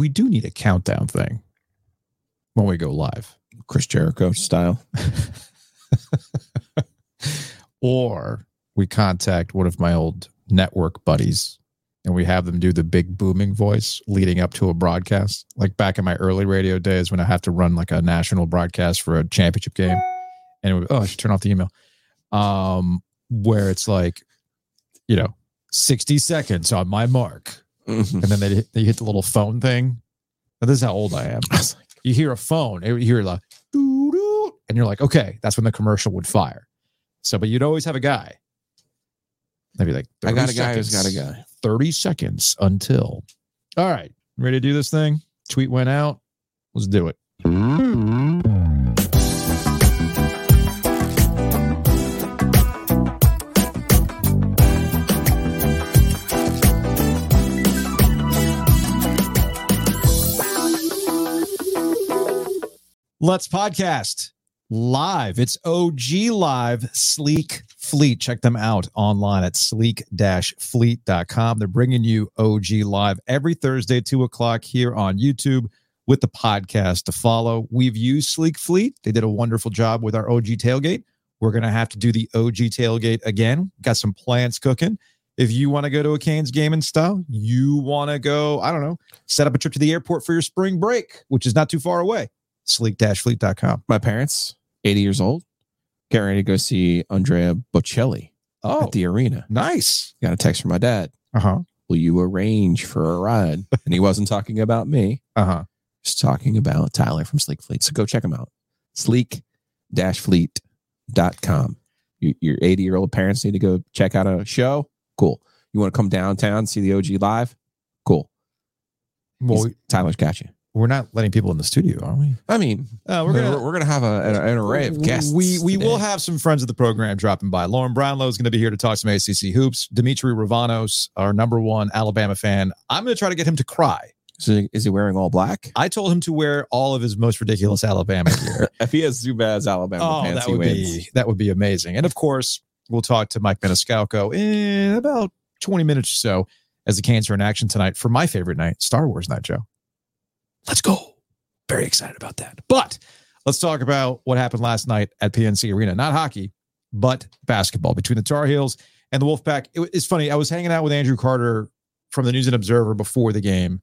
we do need a countdown thing when we go live. Chris Jericho style. or we contact one of my old network buddies and we have them do the big booming voice leading up to a broadcast. Like back in my early radio days when I have to run like a national broadcast for a championship game. And it would, oh, I should turn off the email. Um, where it's like, you know, 60 seconds on my mark. Mhm. And then they, they hit the little phone thing. Now, this is how old I am. I like, You hear a phone, you hear like, doo-doo, and you're like, okay, that's when the commercial would fire. So, but you'd always have a guy. They'd be like, I got a guy who's got a guy. 30 seconds until. All right. Ready to do this thing? Tweet went out. Let's do it. Let's podcast live. It's OG Live Sleek Fleet. Check them out online at sleek fleet.com. They're bringing you OG Live every Thursday, 2 o'clock here on YouTube with the podcast to follow. We've used Sleek Fleet. They did a wonderful job with our OG tailgate. We're going to have to do the OG tailgate again. Got some plans cooking. If you want to go to a Canes game in style, you want to go, I don't know, set up a trip to the airport for your spring break, which is not too far away. Sleek-fleet.com. My parents, 80 years old, getting ready to go see Andrea Bocelli Oh, at the arena. nice. Got a text from my dad. Uh-huh. Will you arrange for a ride? And he wasn't talking about me. Uh-huh. He's talking about Tyler from Sleek Fleet. So go check him out. Sleek-fleet.com. You, your 80 year old parents need to go check out a show. Cool. You want to come downtown, see the OG live? Cool. Well, Tyler's got you. We're not letting people in the studio, are we? I mean, Uh, we're gonna we're gonna have a, an, an array of guests. We we will have some friends of the program dropping by. Lauren Brownlow is going to be here to talk some ACC hoops. Dimitri Ravanos, our number one Alabama fan. I'm going to try to get him to cry. So is he wearing all black? I told him to wear all of his most ridiculous Alabama gear. If he has Zubaz Alabama oh, pants, that he would wins. be that would be amazing. And of course, we'll talk to Mike Maniscalco in about 20 minutes or so as the Canes are in action tonight for my favorite night, Star Wars night, Joe. Let's go. Very excited about that. But let's talk about what happened last night at PNC Arena. Not hockey, but basketball between the Tar Heels and the Wolfpack. It, it's funny. I was hanging out with Andrew Carter from the News and Observer before the game,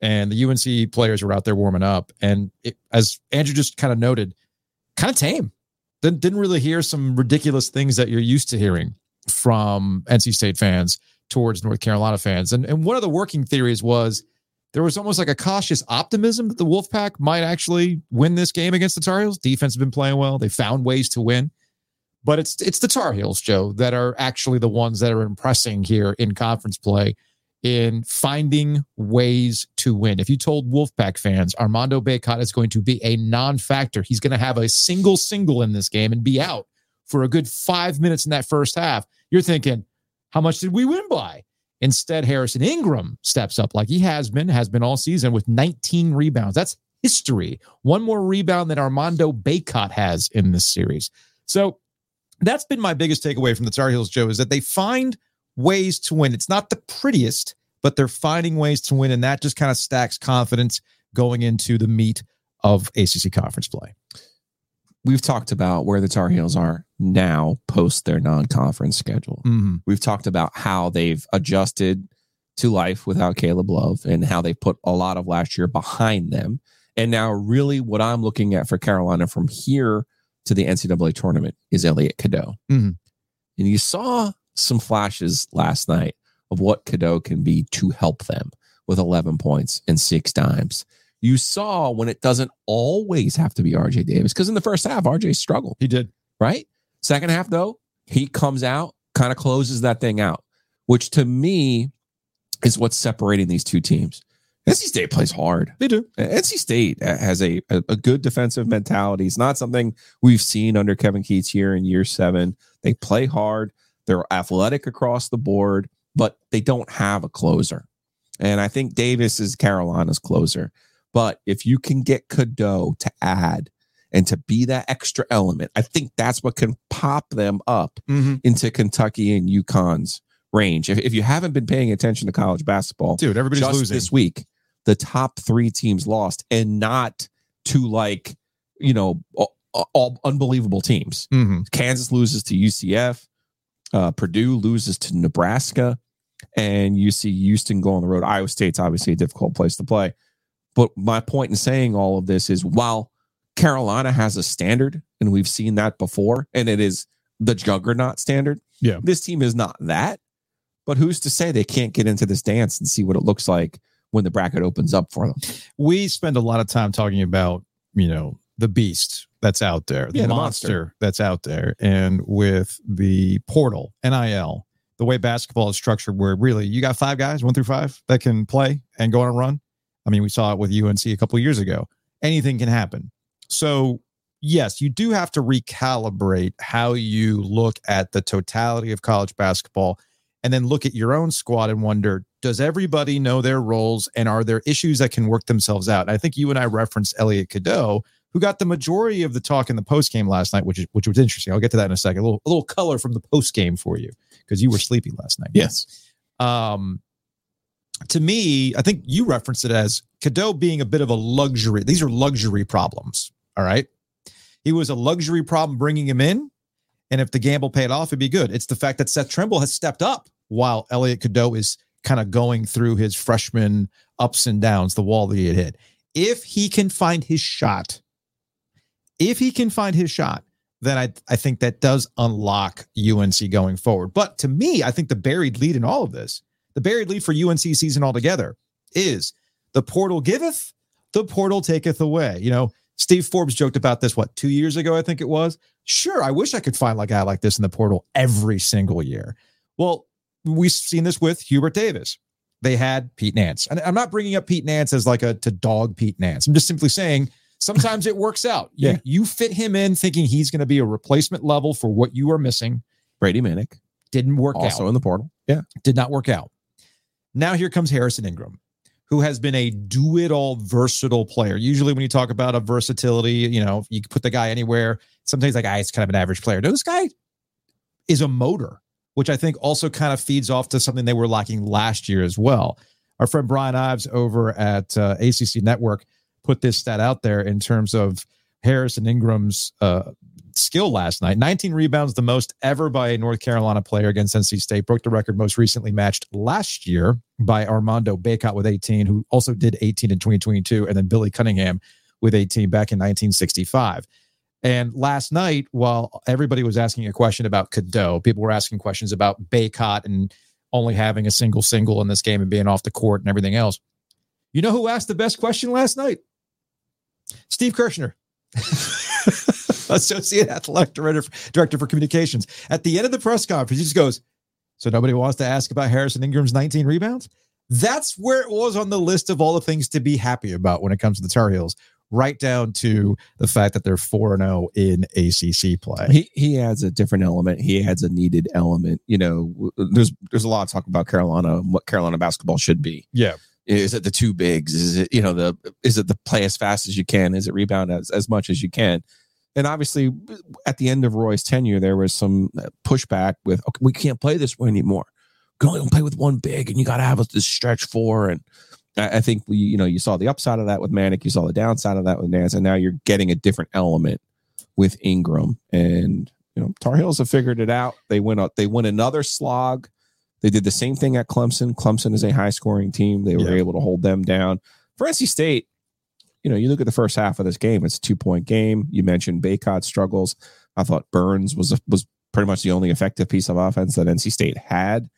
and the UNC players were out there warming up. And it, as Andrew just kind of noted, kind of tame. Didn't, didn't really hear some ridiculous things that you're used to hearing from NC State fans towards North Carolina fans. And, and one of the working theories was there was almost like a cautious optimism that the Wolfpack might actually win this game against the Tar Heels. Defense has been playing well. They found ways to win. But it's it's the Tar Heels, Joe, that are actually the ones that are impressing here in conference play in finding ways to win. If you told Wolfpack fans Armando Bacot is going to be a non-factor, he's going to have a single single in this game and be out for a good five minutes in that first half, you're thinking, how much did we win by? Instead, Harrison Ingram steps up like he has been, has been all season with 19 rebounds. That's history. One more rebound than Armando Bacot has in this series. So that's been my biggest takeaway from the Tar Heels, Joe, is that they find ways to win. It's not the prettiest, but they're finding ways to win. And that just kind of stacks confidence going into the meat of ACC conference play. We've talked about where the Tar Heels are now post their non-conference schedule. Mm-hmm. We've talked about how they've adjusted to life without Caleb Love and how they put a lot of last year behind them. And now, really, what I'm looking at for Carolina from here to the NCAA tournament is Elliot Cadeau. Mhm. And you saw some flashes last night of what Cadeau can be to help them with 11 points and six dimes. You saw when it doesn't always have to be RJ Davis, because in the first half, RJ struggled He did. right? Second half, though, he comes out, kind of closes that thing out, which to me is what's separating these two teams. NC State plays hard. They do. NC State has a, a, good defensive mentality. It's not something we've seen under Kevin Keatts here in year seven. They play hard, they're athletic across the board, but they don't have a closer. And I think Davis is Carolina's closer. But if you can get Cadeau to add and to be that extra element, I think that's what can pop them up Mm-hmm. into Kentucky and UConn's range. If, if you haven't been paying attention to college basketball, Dude, everybody's losing. this week, the top three teams lost and not to like, you know, all, all unbelievable teams. Mm-hmm. Kansas loses to UCF, uh, Purdue loses to Nebraska, and you see Houston go on the road. Iowa State's obviously a difficult place to play. But my point in saying all of this is while Carolina has a standard, and we've seen that before, and it is the juggernaut standard. Yeah. This team is not that. But who's to say they can't get into this dance and see what it looks like when the bracket opens up for them? We spend a lot of time talking about, you know, the beast that's out there, the, Yeah, the monster, monster. that's out there. And with the portal, NIL, the way basketball is structured, where really you got five guys, one through five, that can play and go on a run. I mean, we saw it with UNC a couple of years ago. Anything can happen. So, yes, you do have to recalibrate how you look at the totality of college basketball and then look at your own squad and wonder does everybody know their roles and are there issues that can work themselves out? And I think you and I referenced Elliot Cadeau, who got the majority of the talk in the post game last night, which is which was interesting. I'll get to that in a second. A little, a little color from the post game for you because you were sleepy last night. Yes. Um, to me, I think you referenced it as Cadeau being a bit of a luxury. These are luxury problems. All right. He was a luxury problem bringing him in. And if the gamble paid off, it'd be good. It's the fact that Seth Trimble has stepped up while Elliot Cadeau is kind of going through his freshman ups and downs, the wall that he had hit. If he can find his shot, if he can find his shot, then I, I think that does unlock UNC going forward. But to me, I think the buried lead in all of this, the buried lead for UNC season altogether is the portal giveth, the portal taketh away. You know, Steve Forbes joked about this, what, two years ago, I think it was. Sure, I wish I could find like a guy like this in the portal every single year. Well, we've seen this with Hubert Davis. They had Pete Nance. And I'm not bringing up Pete Nance as like a to dog Pete Nance. I'm just simply saying sometimes it works out. Yeah. You, you fit him in thinking he's going to be a replacement level for what you are missing. Brady Manek, Didn't work also out Also in the portal. Yeah. did not work out. Now here comes Harrison Ingram, who has been a do it all versatile player. Usually, when you talk about a versatility, you know, you put the guy anywhere. Sometimes like, ah, he's kind of an average player. No, this guy is a motor, which I think also kind of feeds off to something they were lacking last year as well. Our friend Brian Ives over at uh, ACC Network put this stat out there in terms of Harrison Ingram's uh, skill last night 19 rebounds, the most ever by a North Carolina player against NC State. Broke the record most recently matched last year by Armando Bacot with 18, who also did 18 in 2022, and then Billy Cunningham with 18 back in 1965. And last night, while everybody was asking a question about Cadeau, people were asking questions about Bacot and only having a single single in this game and being off the court and everything else. You know who asked the best question last night? Steve Kirschner. Associate Athletic Director, Director for Communications. At the end of the press conference, he just goes, So nobody wants to ask about Harrison Ingram's 19 rebounds? That's where it was on the list of all the things to be happy about when it comes to the Tar Heels, right down to the fact that they're 4 0 in ACC play. He he adds a different element. He adds a needed element. You know, there's there's a lot of talk about Carolina, and what Carolina basketball should be. Yeah. Is it the two bigs? Is it you know the is it the play as fast as you can? Is it rebound as as much as you can? And obviously, at the end of Roy's tenure, there was some pushback with okay, we can't play this way anymore. We can only play with one big, and you got to have this stretch four. And I, I think we, you know, you saw the upside of that with Manek, you saw the downside of that with Nance, and now you're getting a different element with Ingram. And you know, Tar Heels have figured it out. They went up, they won another slog. They did the same thing at Clemson. Clemson is a high scoring team. They were Yeah. able to hold them down. For NC State, you know, you look at the first half of this game, it's a two point game. You mentioned Bacot struggles. I thought Burns was a, was pretty much the only effective piece of offense that NC State had.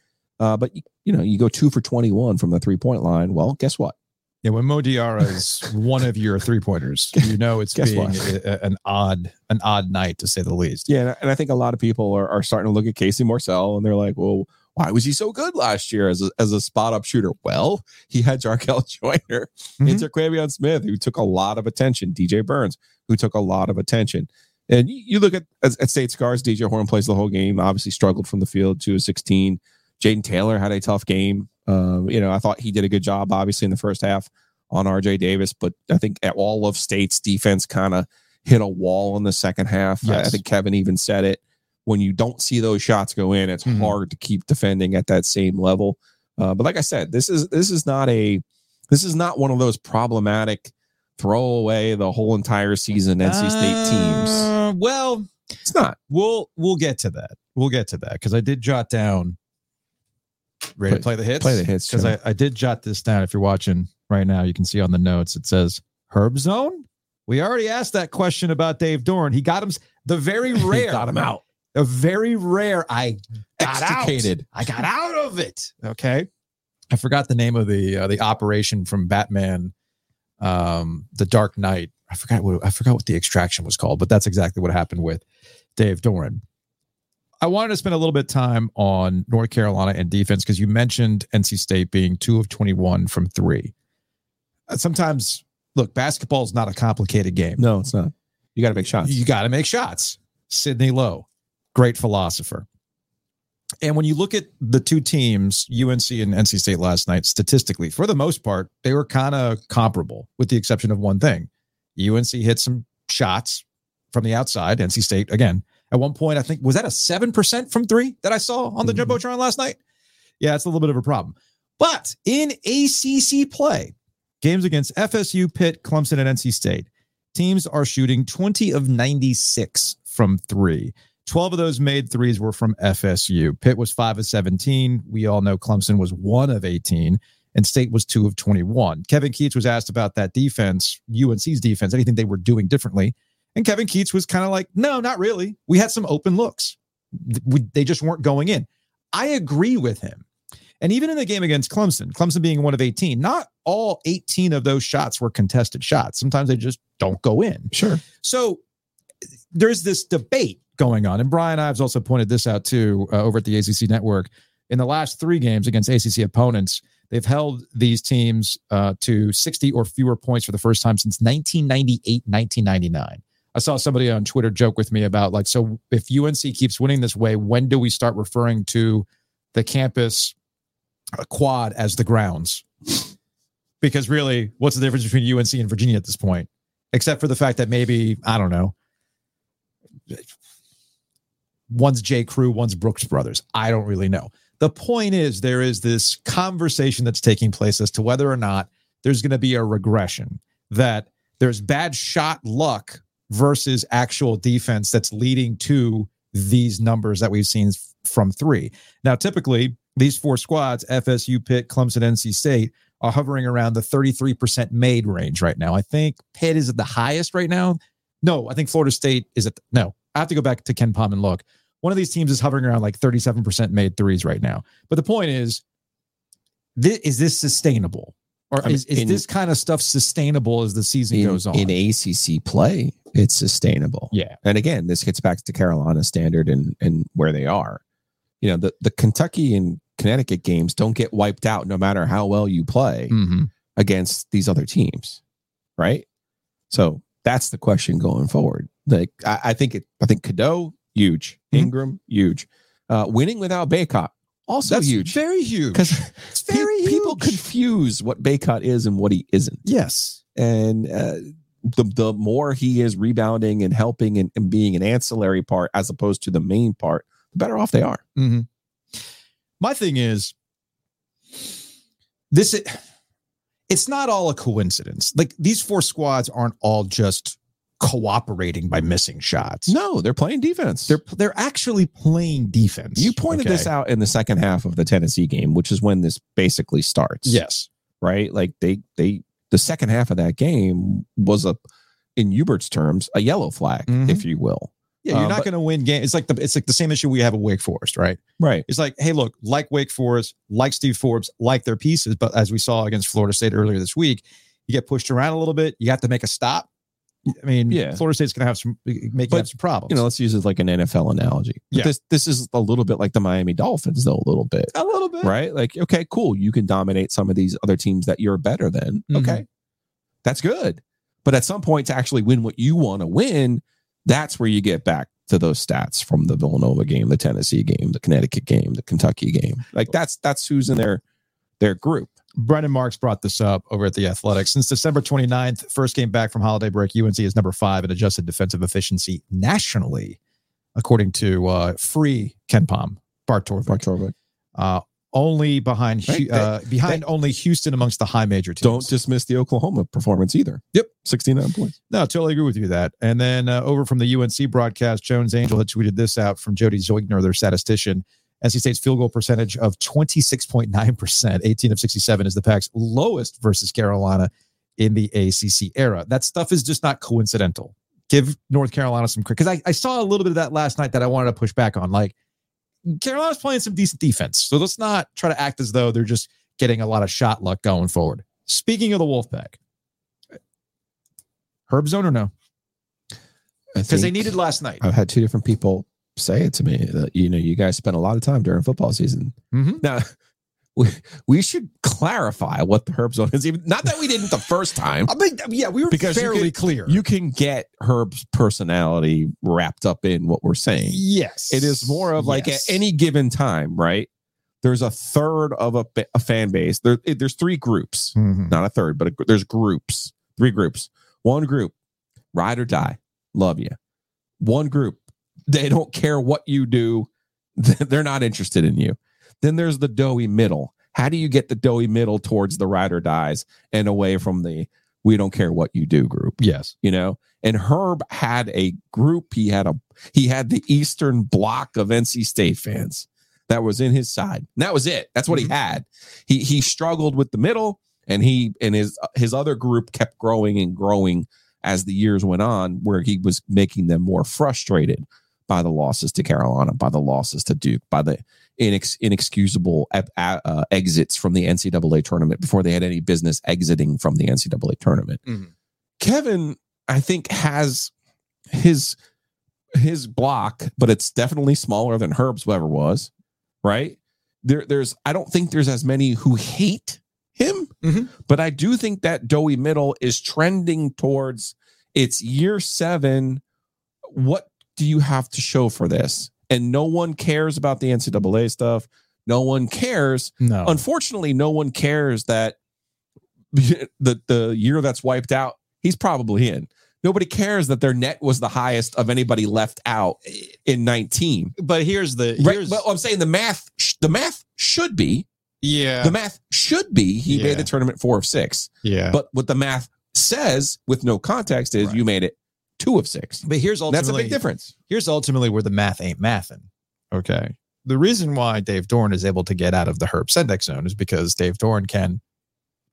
Uh, but you, you know, you go two for 21 from the three point line. Well, guess what? Yeah, when Mo Diarra is one of your three pointers, you know it's Guess being what? a- an odd an odd night to say the least. Yeah, and I- and I think a lot of people are, are starting to look at Casey Morsell and they're like, well, why was he so good last year as a, as a spot up shooter? Well, he had Jarkel Joiner, Mhm. Inter Quavion Smith, who took a lot of attention, DJ Burns, who took a lot of attention. And you, look at, at, at State Scars, DJ Horne plays the whole game, obviously struggled from the field to a 16. Jayden Taylor had a tough game. Um, you know, I thought he did a good job, obviously, in the first half on RJ Davis, but I think at all of State's defense kind of hit a wall in the second half. I- I, think Kevin even said it. When you don't see those shots go in, it's Mhm. hard to keep defending at that same level. Uh, but like I said, this is this is not a This is not one of those problematic throw away the whole entire season NC State teams. Uh, well, It's not. we'll we'll get to that. We'll get to that because I did jot down. Ready to play the hits? Play the hits, because I, I did jot this down. If you're watching right now, you can see on the notes it says Herb Zone. We already asked that question about Dave Doeren. He got him the very He rare, got him out. A very rare. I got out. I got out of it. Okay. I forgot the name of the uh, the operation from Batman, um, the Dark Knight. I forgot what I forgot what the extraction was called, but that's exactly what happened with Dave Doeren. I wanted to spend a little bit of time on North Carolina and defense because you mentioned NC State being two of twenty one from three. Uh, Sometimes, look, basketball is not a complicated game. No, it's not. You got to make shots. You got to make shots. Sidney Lowe, great philosopher. And when you look at the two teams, UNC and NC State last night, statistically, for the most part, they were kind of comparable, with the exception of one thing. UNC hit some shots from the outside. NC State, again, at one point, I think, was that a 7% from three that I saw on the Mhm. Jumbotron last night? Yeah, it's a little bit of a problem. But in ACC play, games against FSU, Pitt, Clemson, and NC State, teams are shooting 20 of 96 from three. 12 of those made threes were from FSU. Pitt was 5 of 17. We all know Clemson was 1 of 18 and State was 2 of 21. Kevin Keatts was asked about that defense, UNC's defense, anything they were doing differently. And Kevin Keatts was kind of like, "No, not really. We had some open looks. We, they just weren't going in." I agree with him. And even in the game against Clemson, Clemson being one of 18, not all 18 of those shots were contested shots. Sometimes they just don't go in. sure. So there's this debate going on. And Brian Ives also pointed this out too uh, over at the ACC network. In the last three games against ACC opponents, they've held these teams uh, to 60 or fewer points for the first time since 1998, 1999. I saw somebody on Twitter joke with me about like, so if UNC keeps winning this way, when do we start referring to the campus uh, quad as the grounds? Because really, what's the difference between UNC and Virginia at this point? Except for the fact that maybe, I don't know, one's J. Crew, one's Brooks Brothers. I don't really know. The point is, there is this conversation that's taking place as to whether or not there's going to be a regression, that there's bad shot luck versus actual defense that's leading to these numbers that we've seen from three. Now, typically, these four squads, FSU, Pitt, Clemson, NC State, are hovering around the 33% made range right now. I think Pitt is at the highest right now. No, I think Florida State is at no. I have to go back to KenPom and look. One of these teams is hovering around like 37% made threes right now. But the point is, thi- is this sustainable? Or I mean, is, is in- this kind of stuff sustainable as the season In, goes on? in ACC play, it's sustainable. yeah. And again, this gets back to Carolina standard and and where they are. You know, the the Kentucky and Connecticut games don't get wiped out no matter how well you play Mhm. against these other teams, right? So that's the question going forward. Like I, I think it. I think Cadeau huge, Mhm. Ingram huge, uh, winning without Bacot also That's huge Very huge. because It's very people confuse what Bacot is and what he isn't Yes. and uh, the the more he is rebounding and helping and, and being an ancillary part as opposed to the main part, the better off they are. Mm-hmm. My thing is, this it's not all a coincidence. Like these four squads aren't all just cooperating by missing shots. No, they're playing defense. They're they're actually playing defense. you pointed this out in the second half of the Tennessee game, which is when this basically starts. Yes. right. Like they they the second half of that game was a in Hubert's terms a yellow flag, Mhm. if you will. Yeah, you're Uh, not going to win game. It's like the it's like the same issue we have at Wake Forest, right? Right. It's like, hey, look, like Wake Forest, like Steve Forbes, like their pieces, but as we saw against Florida State earlier this week, you get pushed around a little bit. You have to make a stop. I mean, Yeah. Florida State's going to have some make But, have some problems. You know, let's use it like an NFL analogy. But Yeah. This this is a little bit like the Miami Dolphins, though, a little bit. a little bit, right? Like, okay, cool. You can dominate some of these other teams that you're better than. Mhm. Okay. That's good. But at some point, to actually win what you want to win, that's where you get back to those stats from the Villanova game, the Tennessee game, the Connecticut game, the Kentucky game. Like that's that's who's in their their group. Brendan Marks brought this up over at the Athletic. Since December 29th, first game back from holiday break, UNC is number five in adjusted defensive efficiency nationally, according to uh, free KenPom, Bart Torvik. Uh, only behind Right, uh, behind only Houston amongst the high major teams. Don't dismiss the Oklahoma performance either. Yep. 69 points. No, totally agree with you that. And then uh, over from the UNC broadcast, Jones Angell had tweeted this out from Jody Zoigner, their statistician. NC State's field goal percentage of 26.9%, 18 of 67 is the Pac's lowest versus Carolina in the ACC era. That stuff is just not coincidental. Give North Carolina some credit. Because I, I saw a little bit of that last night that I wanted to push back on. Like, Carolina's playing some decent defense. So let's not try to act as though they're just getting a lot of shot luck going forward. Speaking of the Wolfpack, Herb zone or no? Because they needed last night. I've had two different people say it to me that, you know, you guys spent a lot of time during football season. Mm-hmm. Now, we, we should clarify what the herb zone is. Even not that we didn't the first time. I mean, yeah, we were Because you fairly clear. You can get Herb's personality wrapped up in what we're saying. yes, It is more of like Yes. at any given time, right? There's a third of a, a fan base. There, there's three groups, Mhm. not a third, but a, there's groups, three groups. One group, ride or die, love you. One group, they don't care what you do, they're not interested in you. Then there's the doughy middle. How do you get the doughy middle towards the ride or dies and away from the we don't care what you do group? Yes, you know? And herb had a group. He had a he had the eastern block of nc state fans. That was in his side. And that was it. That's what he mm-hmm. had. He he struggled with the middle and he and his his other group kept growing and growing as the years went on where he was making them more frustrated by the losses to carolina by the losses to duke by the inex, inexcusable ep- uh, exits from the ncaa tournament before they had any business exiting from the ncaa tournament Mhm. Kevin, I think, has his his block, but it's definitely smaller than Herb's ever was. Right there, there's I don't think there's as many who hate him, Mhm. but I do think that doughy middle is trending towards it's year seven. What do you have to show for this? And no one cares about the NCAA stuff. No one cares no, unfortunately, no one cares that the the year that's wiped out, he's probably in. Nobody cares that their net was the highest of anybody left out in 19. but here's the Right, here's but I'm saying the math, sh- the math should be, yeah the math should be he Yeah. made the tournament four of six. yeah. But what the math says with no context is Right. you made it two of six. but here's ultimately That's a big difference. here's ultimately where the math ain't mathing. Okay. The reason why Dave Doeren is able to get out of the Herb Sendek's zone is because Dave Doeren can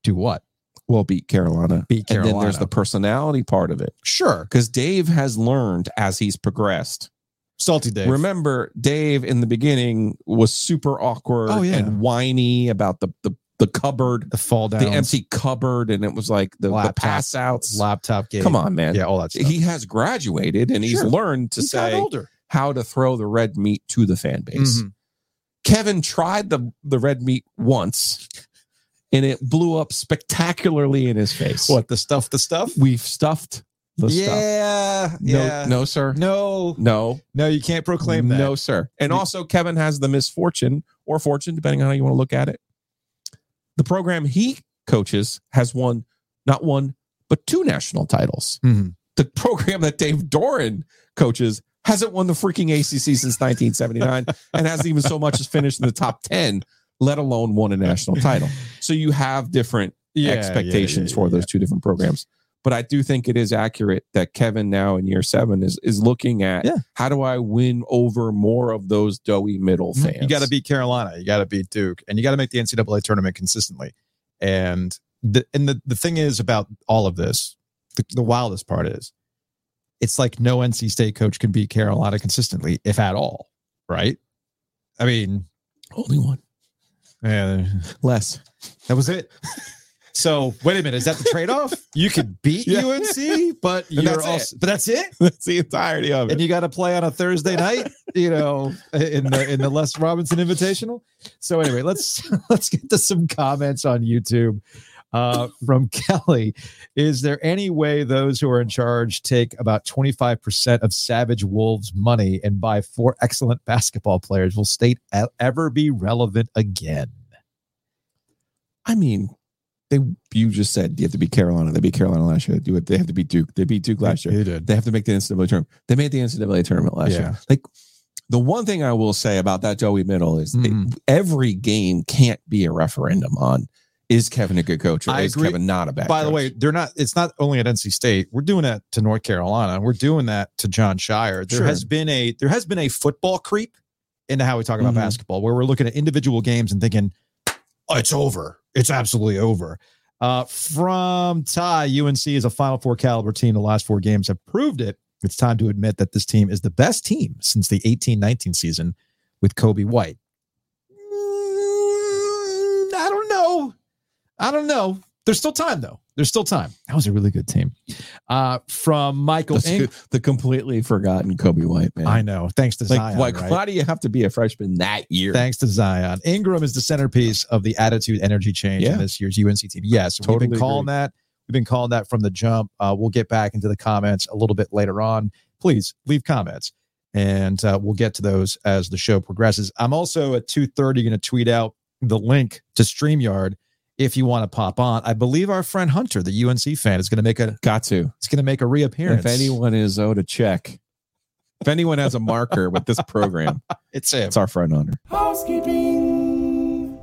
do what? Well, beat Carolina. Beat Carolina. And then there's the personality part of it. Sure. Because Dave has learned as he's progressed Salty Dave. Remember, Dave in the beginning was super awkward Oh, yeah. and whiny about the the, the cupboard, the fall down, the empty cupboard, and it was like the, the pass outs. laptop game. Come on, man. Yeah, all that stuff. He has graduated and he's Sure. learned to He's say older. how to throw the red meat to the fan base. Mhm. Kevin tried the the red meat once and it blew up spectacularly in his face. What the stuff? The stuff? We've stuffed the stuff. yeah. No, yeah. no, sir. No. No. No, you can't proclaim that. No, sir. And also, Kevin has the misfortune or fortune, depending on how you want to look at it. The program he coaches has won not one, but two national titles. Mhm. The program that Dave Doeren coaches hasn't won the freaking ACC since 1979 and hasn't even so much as finished in the top 10, let alone won a national title. So you have different Yeah, expectations yeah, yeah, for those two different programs. But I do think it is accurate that Kevin now in year seven is is looking at Yeah. how do I win over more of those doughy middle mm-hmm. fans? You got to beat Carolina. You got to beat Duke, and you got to make the NCAA tournament consistently. And the and the, the thing is about all of this, the, the wildest part is, it's like no NC State coach can beat Carolina consistently, if at all. Right? I mean, only one yeah, less. that was it. So wait a minute, is that the trade off? You could beat Yeah. UNC, but And you're that's it. also but that's it. That's the entirety of it. and you got to play on a Thursday night, you know, in the in the Les Robinson Invitational. So anyway, let's let's get to some comments on YouTube uh, from Kelly. Is there any way those who are in charge take about twenty five percent of Savage Wolves' money and buy four excellent basketball players? Will state ever be relevant again? I mean, they you just said you have to beat Carolina. They beat Carolina last year. They do it. They have to beat Duke. They beat Duke last year. They did. They have to make the NCAA tournament. They made the NCAA tournament last Yeah. year. Like The one thing I will say about that Joey Middle is it- Mhm. every game can't be a referendum on is Kevin a good coach or I is agree. Kevin not a bad By the way, they're not. It's not only at NC State. We're doing that to North Carolina. We're doing that to Jon Scheyer. There Sure. has been a there has been a football creep into how we talk about Mhm. basketball, where we're looking at individual games and thinking, "It's over. It's absolutely over." Uh, from Ty, UNC is a Final Four caliber team. The last four games have proved it. It's time to admit that this team is the best team since the 18-19 season with Coby White. Mm, I don't know. I don't know. There's still time though. There's still time. That was a really good team. Uh, from Michael Ing- the, completely forgotten Coby White man. I know. Thanks to like, Zion. like right? why do you have to be a freshman that year? Thanks to Zion. Ingram is the centerpiece of the attitude energy change Yeah. in this year's UNC team. Yes, totally we've been calling agree. that. We've been calling that from the jump. Uh, we'll get back into the comments a little bit later on. Please leave comments, and uh, we'll get to those as the show progresses. I'm also at 2:30 going to tweet out the link to Streamyard if you want to pop on. I believe our friend Hunter, the UNC fan, is going to make a Got to. is going to make a reappearance. If anyone is owed a check, if anyone has a marker with this program, it's him. it's our friend Hunter. Housekeeping.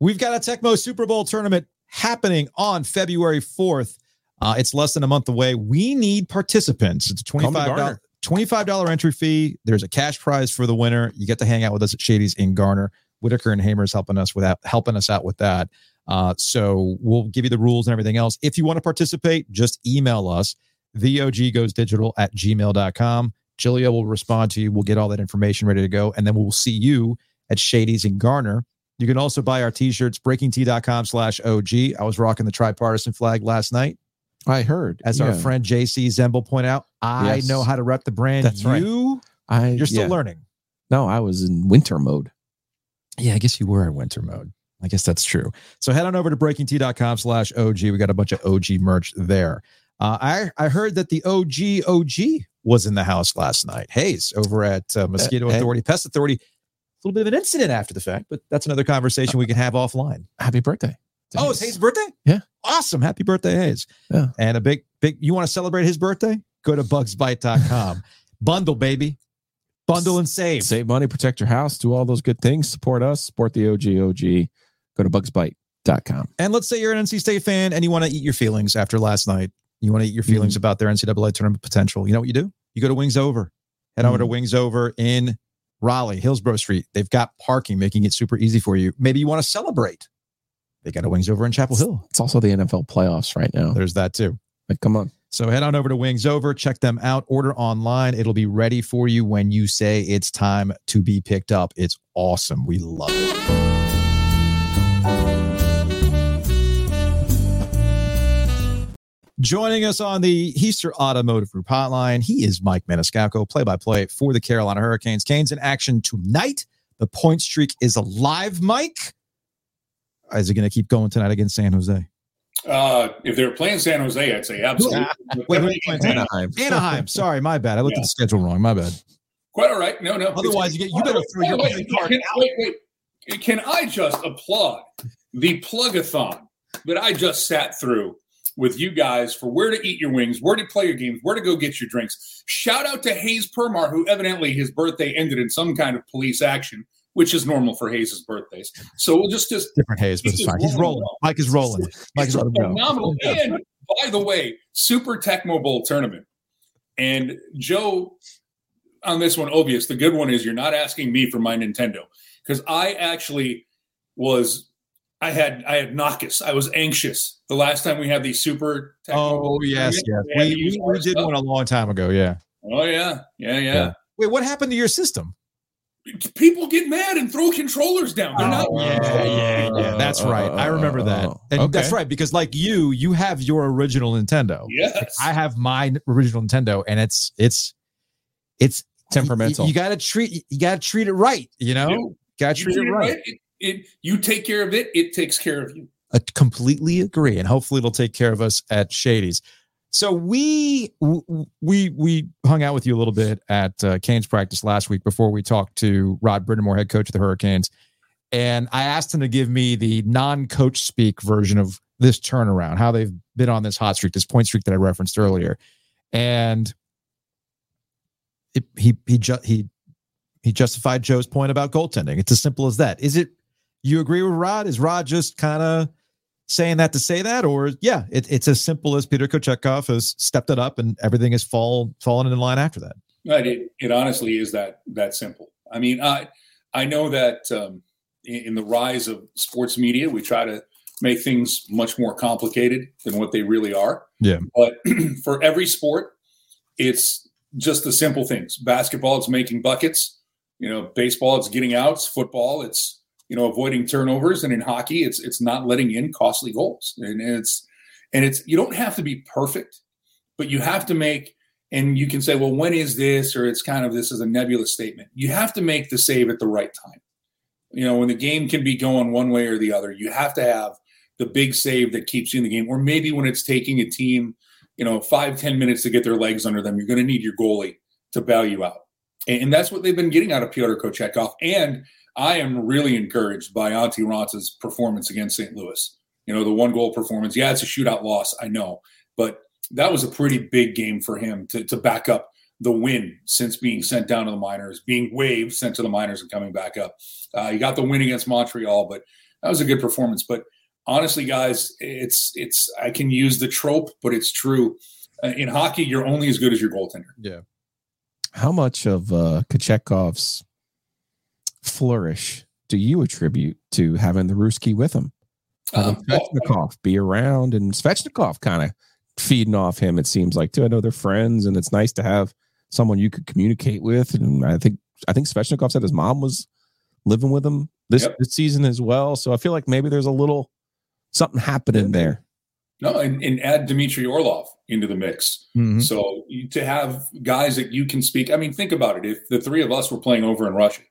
We've got a Tecmo Super Bowl tournament happening on February 4th. Uh, it's less than a month away. We need participants. It's a Come to $25, Garner. $25 entry fee. There's a cash prize for the winner. You get to hang out with us at Shady's in Garner. Whitaker and Hamer's helping us with that, helping us out with that. Uh, so we'll give you the rules and everything else. If you want to participate, just email us. VOG goes digital at gmail.com. Julia will respond to you. We'll get all that information ready to go. And then we'll see you at Shady's and Garner. You can also buy our t-shirts, breakingt.com slash OG. I was rocking the tripartisan flag last night. I heard. As our friend JC Zemble point out, I Yes. know how to rep the brand. That's right. you, I, you're still yeah. learning. No, I was in winter mode. Yeah, I guess you were in winter mode. I guess that's true. So head on over to breakingt.com slash OG. We got a bunch of OG merch there. Uh, I, I heard that the OG OG was in the house last night. Hayes over at uh, Mosquito Uh, hey. Authority, Pest Authority. A little bit of an incident after the fact, but that's another conversation we can have offline. Happy birthday. Oh, it's Hayes' birthday? Yeah. Awesome. Happy birthday, Hayes. Yeah. And a big, big, you want to celebrate his birthday? Go to bugsbite.com. Bundle, baby. Bundle and save. Save money, protect your house, do all those good things. Support us, support the OG OG. Go to bugsbite.com. And let's say you're an NC State fan and you want to eat your feelings after last night. You want to eat your feelings mm-hmm. about their NCAA tournament potential. You know what you do? You go to Wings Over. Head over to mm-hmm. Wings Over in Raleigh, Hillsborough Street. They've got parking, making it super easy for you. Maybe you want to celebrate. They got a Wings Over in Chapel Hill. It's also the NFL playoffs right now. There's that too. Like, come on. So head on over to Wings Over, check them out, order online. It'll be ready for you when you say it's time to be picked up. It's awesome. We love it. Joining us on the Hiester Automotive Group hotline, he is Mike Maniscalco, play by play for the Carolina Hurricanes. Canes in action tonight. The point streak is alive, Mike. Is it going to keep going tonight against San Jose? Uh, if they're playing San Jose, I'd say absolutely. Wait, who are playing? Anaheim. Anaheim. Sorry, my bad. I looked at the schedule wrong. My bad. Quite all right. No, no. Otherwise, you get you better throw your wait, money wait, card out. wait, wait. Can I just applaud the plugathon that I just sat through with you guys for where to eat your wings, where to play your games, where to go get your drinks? Shout out to Hayes Permar, who evidently his birthday ended in some kind of police action, which is normal for Hayes' birthdays. So we'll just just Different haze, but it's fine. He's rolling. rolling. Mike is rolling. Mike is go. phenomenal. And by the way, Super Tecmo Bowl tournament. And Joe, on this one, obvious. The good one is you're not asking me for my Nintendo because I actually was. I had I had Nockus. I was anxious the last time we had these Super. Tecmo Oh yes, yes. We, we, we did stuff. one a long time ago. Yeah. Oh yeah, yeah, yeah. Yeah. Wait, what happened to your system? People get mad and throw controllers down. They're not. Oh, yeah, yeah, oh, yeah. Oh, oh, that's right. I remember that. And Okay. that's right because, like you, you have your original Nintendo. Yes. I have my original Nintendo, and it's it's it's Temperamental. You, you gotta treat you gotta treat it right. You know, You- gotta You treat treat it right. right. It, it, you take care of it. It takes care of you. I completely agree, and hopefully it'll take care of us at Shady's. So we we we hung out with you a little bit at uh, Canes practice last week before we talked to Rod Brind'Amour, head coach of the Hurricanes, and I asked him to give me the non-coach speak version of this turnaround, how they've been on this hot streak, this point streak that I referenced earlier, and it, he he ju- he he justified Joe's point about goaltending. It's as simple as that. Is it? You agree with Rod? Is Rod just kind of saying that to say that, or yeah, it, it's as simple as Peter Kochetkov has stepped it up and everything has fall fallen in line after that. Right. It, it honestly is that that simple. I mean, I I know that um, in, in the rise of sports media, we try to make things much more complicated than what they really are. Yeah. But for every sport, it's just the simple things. Basketball, it's making buckets. You know, baseball, it's getting outs. Football, it's you know avoiding turnovers. And in hockey, it's it's not letting in costly goals. And it's and it's you don't have to be perfect, but you have to make. And you can say, well, when is this? Or it's kind of this is a nebulous statement. You have to make the save at the right time. You know, when the game can be going one way or the other, you have to have the big save that keeps you in the game. Or maybe when it's taking a team, you know, five ten minutes to get their legs under them, you're going to need your goalie to bail you out. And, that's what they've been getting out of Pyotr Kochetkov. And I am really encouraged by Antti Raanta's performance against St. Louis. You know, the one goal performance. Yeah, it's a shootout loss, I know, but that was a pretty big game for him to, to back up the win since being sent down to the minors, being waived, sent to the minors, and coming back up. Uh, he got the win against Montreal, but that was a good performance. But honestly, guys, it's it's I can use the trope, but it's true. Uh, in hockey, you're only as good as your goaltender. Yeah. How much of uh, Kochetkov's flourish do you attribute to having the Ruski with him? Um, Svechnikov be around and Svechnikov kind of feeding off him, it seems like too. I know they're friends and it's nice to have someone you could communicate with. And I think I think Svechnikov said his mom was living with him this, Yep. this season as well. So I feel like maybe there's a little something happening there. no, and, and add Dmitry Orlov into the mix. Mhm. So to have guys that you can speak. I mean, think about it. If the three of us were playing over in Russia,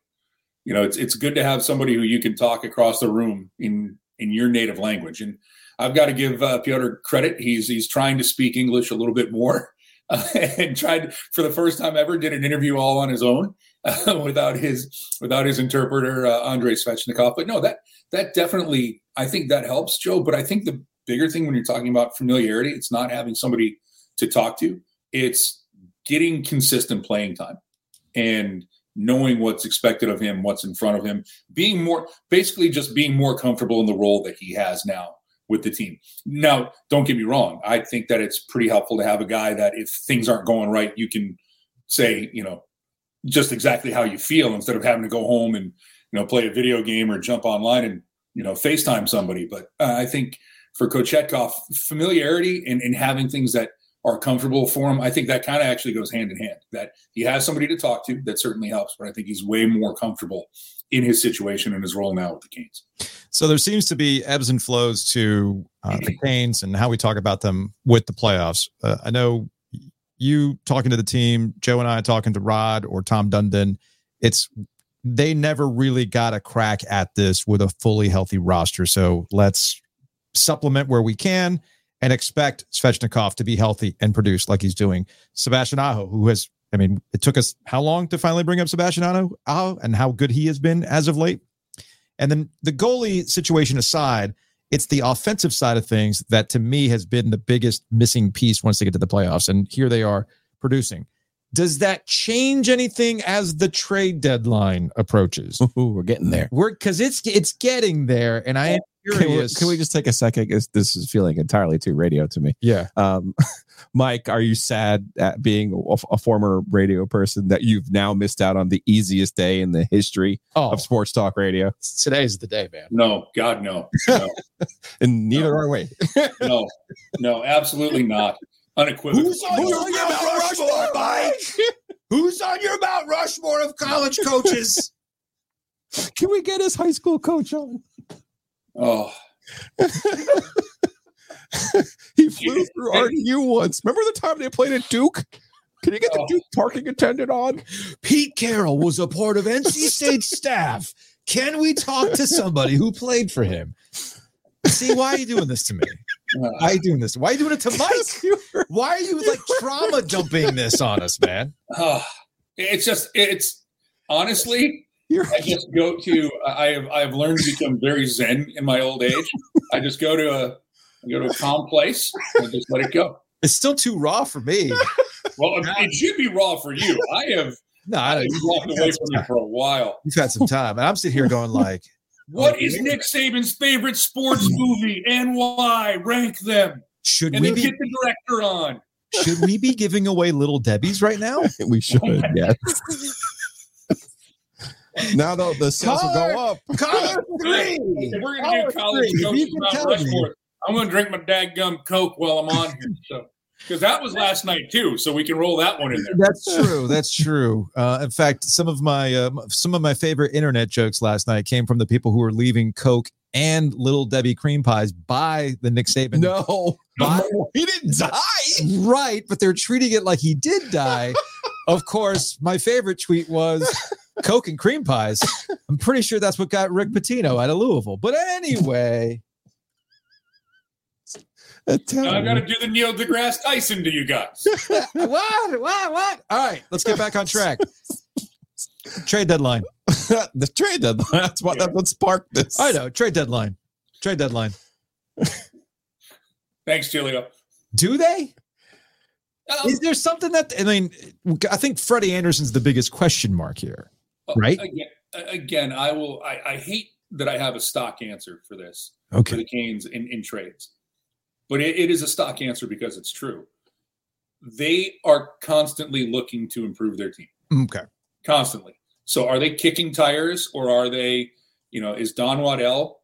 you know, it's it's good to have somebody who you can talk across the room in in your native language. And I've got to give uh, Piotr credit. He's he's trying to speak English a little bit more, uh, and tried for the first time ever did an interview all on his own uh, without his without his interpreter uh, Andrei Svechnikov. But no, that that definitely I think that helps Joe. But I think the bigger thing when you're talking about familiarity, it's not having somebody to talk to. It's getting consistent playing time and knowing what's expected of him, what's in front of him, being more basically just being more comfortable in the role that he has now with the team. Now, don't get me wrong. I think that it's pretty helpful to have a guy that if things aren't going right, you can say, you know, just exactly how you feel instead of having to go home and, you know, play a video game or jump online and, you know, FaceTime somebody. But uh, I think for Kochetkov, familiarity and, and having things that are comfortable for him, I think that kind of actually goes hand in hand. That he has somebody to talk to, that certainly helps. But I think he's way more comfortable in his situation and his role now with the Canes. So there seems to be ebbs and flows to uh, the Canes and how we talk about them with the playoffs. Uh, I know you talking to the team, Joe and I talking to Rod or Tom Dundon. It's they never really got a crack at this with a fully healthy roster. So let's supplement where we can and expect Svechnikov to be healthy and produce like he's doing. Sebastian Aho, who has, I mean, it took us how long to finally bring up Sebastian Aho, and how good he has been as of late. And then the goalie situation aside, it's the offensive side of things that to me has been the biggest missing piece once they get to the playoffs. And here they are producing. Does that change anything as the trade deadline approaches? Ooh, we're getting there. We're because it's it's getting there, and I am Can we, can we just take a second? This is feeling entirely too radio to me. Yeah. Um, Mike, are you sad at being a, a former radio person that you've now missed out on the easiest day in the history Oh, of sports talk radio? today's the day, man. No, God, no, no, And neither No. are we. no, no, absolutely not. Unequivocally. no. Mount Rushmore, Mike? Who's on your Mount Rushmore of college coaches? Can we get his high school coach on? Oh, He flew through RDU once. Remember the time they played at Duke? Can you get the Oh. Duke parking attendant on? Pete Carroll was a part of NC State staff. Can we talk to somebody who played for him? See, why are you doing this to me? Uh-huh. Why are you doing this? Why are you doing it to Mike? Why are you like trauma dumping this on us, man? oh, it's just it's honestly. You're, I just go to. I have I have learned to become very zen in my old age. I just go to a I go to a calm place and just let it go. It's still too raw for me. Well, it should be raw for you. I have No, I don't. Walked away from me for a while. You've had some time, and I'm sitting here going like, What is Nick Saban's favorite sports movie and why? Rank them. should And we be get the director on. should we be giving away little Debbie's right now? we should. yes. Now the, the sales will go up. Color Hey, If we're gonna do college three. coaches You can Mount tell me. Rushmore, I'm gonna drink my dadgum Coke while I'm on here. So because that was last night too, so we can roll that one in there. That's true. That's true. Uh, in fact, some of my um, some of my favorite internet jokes last night came from the people who were leaving Coke and Little Debbie cream pies by the Nick Saban. No, By- he didn't die. right, but they're treating it like he did die. of course, my favorite tweet was Coke and cream pies. I'm pretty sure that's what got Rick Pitino out of Louisville. But anyway, Now I got to do the Neil deGrasse Tyson to you guys. what? What? What? All right, let's get back on track. Trade deadline. the trade deadline. That's what that's what sparked this. I know. Trade deadline. Trade deadline. Thanks, Julio. Do they? Um, Is there something that I mean? I think Freddie Andersen's the biggest question mark here. right? Again, again, I will. I, I hate that I have a stock answer for this okay. for the Canes in, in trades, but it, it is a stock answer because it's true. They are constantly looking to improve their team, Okay. constantly. So, are they kicking tires, or are they, you know, is Don Waddell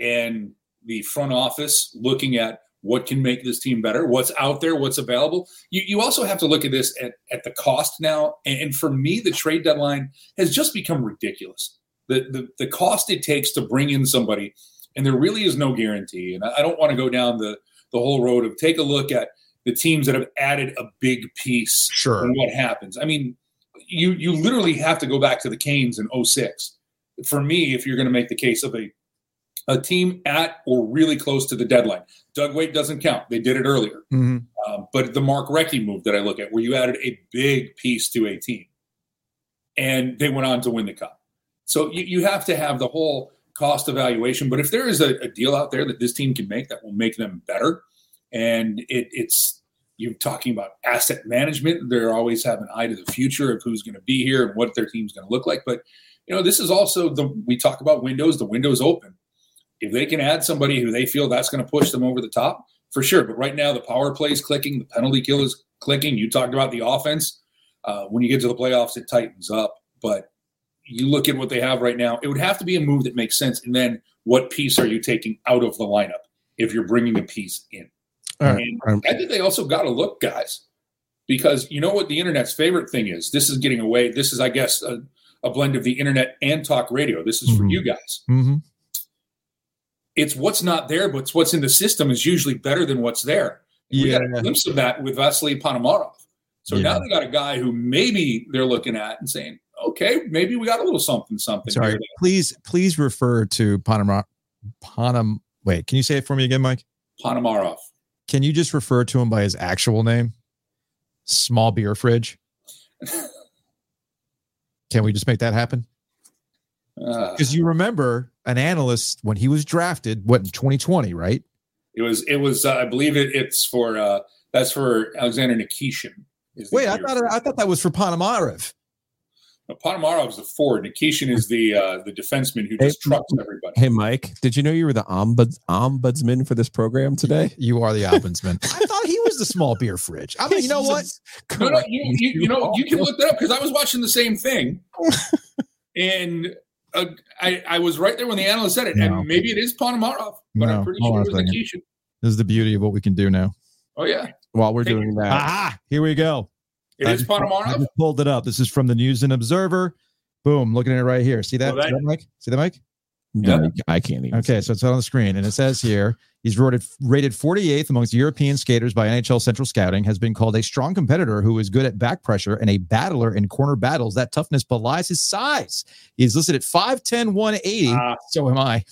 and the front office looking at what can make this team better, what's out there, what's available? You, you also have to look at this at, at the cost now. And, and for me, the trade deadline has just become ridiculous. The, the the cost it takes to bring in somebody, and there really is no guarantee. And I, I don't want to go down the the whole road of take a look at the teams that have added a big piece Sure. and what happens. I mean, you you literally have to go back to the Canes in 06. For me, if you're going to make the case of a a team at or really close to the deadline, Doug Weight doesn't count. They did it earlier. Mhm. Um, but the Mark Recchi move that I look at, where you added a big piece to a team, and they went on to win the cup. So you, you have to have the whole cost evaluation. But if there is a, a deal out there that this team can make that will make them better, and it, it's you're talking about asset management, they're always have an eye to the future of who's going to be here and what their team's going to look like. But you know, this is also the we talk about windows. The window's open. If they can add somebody who they feel that's going to push them over the top, for sure. But right now, the power play is clicking, the penalty kill is clicking. You talked about the offense. Uh, when you get to the playoffs, it tightens up. But you look at what they have right now, it would have to be a move that makes sense. And then what piece are you taking out of the lineup if you're bringing a piece in? Right. And I think they also got to look, guys, because you know what the internet's favorite thing is? This is getting away. This is, I guess, a, a blend of the internet and talk radio. This is for Mhm. you guys Mhm. It's what's not there, but it's what's in the system is usually better than what's there. We got Yeah. a glimpse of that with Vasily Ponomarev. So Yeah. now they got a guy who maybe they're looking at and saying, okay, maybe we got a little something, something. Sorry. Please, please refer to. Panam. Wait, can you say it for me again, Mike? Ponomarev. Can you just refer to him by his actual name? Small beer fridge. Can we just make that happen? Uh, Because you remember an analyst when he was drafted, what in 2020, right? it was, it was, uh, I believe it, it's for, uh, that's for Alexander Nikishin. is Wait, I year. thought I thought that was for Ponomarev. No, Ponomarev is the forward. Nikishin is the, uh, the defenseman who just Hey, trucks everybody. hey, Mike, did you know you were the ombuds, ombudsman for this program today? You are the ombudsman. I thought he was the small beer fridge. I mean, you know what? No, no, you, you, you know, you can look that up because I was watching the same thing, and uh, I, I was right there when the analyst said it, No. and maybe it is Ponomarov, but No, I'm pretty hold sure on it a was. Nikishin. This is the beauty of what we can do now. Oh yeah, While we're Hey, doing that, Aha! Here we go. it I is just- I Ponomarov. just pulled it up. This is from the News and Observer. Boom, looking at it right here. See that? Well, See that- that, Mike? See that, Mike? No, I can't even. Okay, so it's on the screen, and it says here he's rated rated 48th amongst European skaters by NHL Central Scouting. Has been called a strong competitor who is good at back pressure and a battler in corner battles. That toughness belies his size. He's listed at 5'10", 180. Ah. so am I.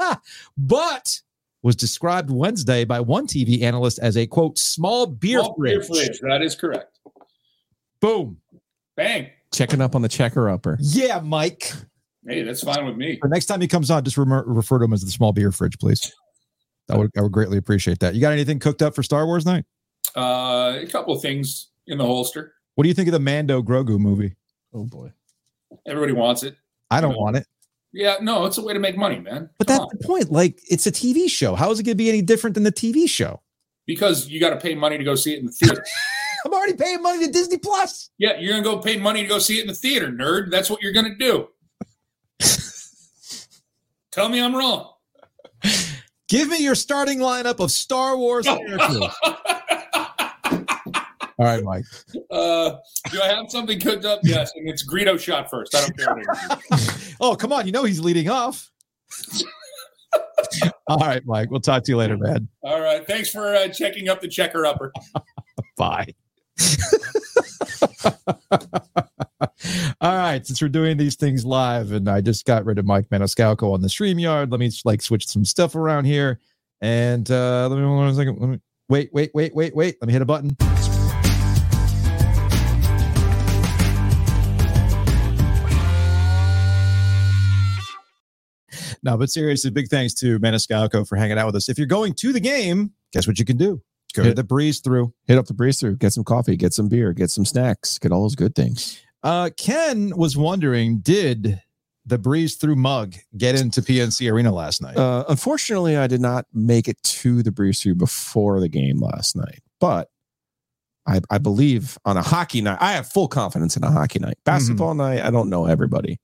but was described Wednesday by one TV analyst as a quote small beer Small beer fridge. fridge. That is correct. Boom. Bang. Checking up on the checker upper. Yeah, Mike. Hey, that's fine with me. The next time he comes on, just remer- refer to him as the small beer fridge, please. I would, I would greatly appreciate that. You got anything cooked up for Star Wars night? Uh, a couple of things in the holster. What do you think of the Mando Grogu movie? Oh boy. Everybody wants it. I don't No. want it. Yeah, no, it's a way to make money, man. But Come that's on. the point. Like, it's a TV show. How is it going to be any different than the TV show? because you got to pay money to go see it in the theater. I'm already paying money to Disney Plus. yeah, you're gonna go pay money to go see it in the theater, nerd. That's what you're gonna do. Tell me I'm wrong. Give me your starting lineup of Star Wars characters. All right, Mike. Uh, do I have something cooked up? Yes, and it's Greedo shot first. I don't care. What it is. Oh, come on. You know he's leading off. All right, Mike. We'll talk to you later, man. All right. Thanks for uh, checking up the checker upper. Bye. All right, since we're doing these things live, and I just got rid of Mike Maniscalco on the StreamYard, let me like switch some stuff around here. And uh let me one second. Let me wait, wait, wait, wait, wait. Let me hit a button. No, but seriously, big thanks to Maniscalco for hanging out with us. If you're going to the game, guess what you can do? Go to Hit- the breeze through. Hit up the breeze through, get some coffee, get some beer, get some snacks, get all those good things. Uh, Ken was wondering, did the breeze through mug get into PNC Arena last night? Uh, unfortunately, I did not make it to the breeze through before the game last night, but I, I believe on a hockey night, I have full confidence in a hockey night. Basketball night, I don't know everybody.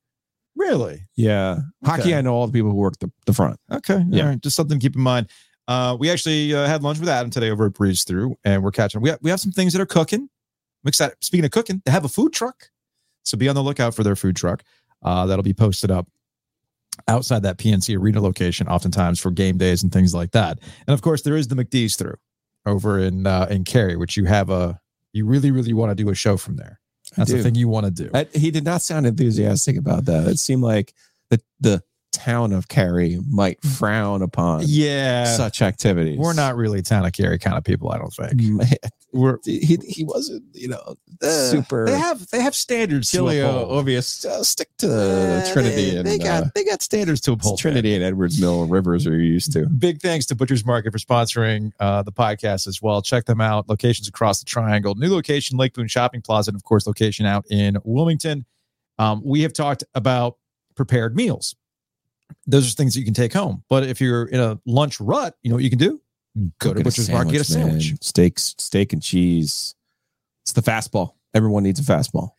really? Yeah, hockey, I know all the people who work the, the front. Okay. Yeah. Right. Just something to keep in mind. Uh, we actually uh, had lunch with Adam today over at Breeze Through, and we're catching. We have, we have some things that are cooking. I'm excited. Speaking of cooking, they have a food truck, so be on the lookout for their food truck. Uh, that'll be posted up outside that PNC Arena location, oftentimes for game days and things like that. And of course, there is the McDee's Through over in uh, in Cary, which you have a you really really want to do a show from there. That's the thing you want to do. I, he did not sound enthusiastic about that. It seemed like the the town of Cary might frown upon yeah, such activities. we're not really town of Cary kind of people. I don't think Man, we're he he wasn't you know Uh, super. They have they have standards uphold. obvious. Uh, stick to Uh, Trinity They, and they got uh, they got standards to uphold. Trinity and Edwards Mill Rivers are used to. Big thanks to Butcher's Market for sponsoring uh, the podcast as well. Check them out. Locations across the triangle. New location, Lake Boone Shopping Plaza, and of course, location out in Wilmington. Um, we have talked about prepared meals. Those are things that you can take home. But if you're in a lunch rut, you know what you can do? Go to Butcher's Market, get a man. sandwich. Steaks, steak and cheese. It's the fastball. Everyone needs a fastball.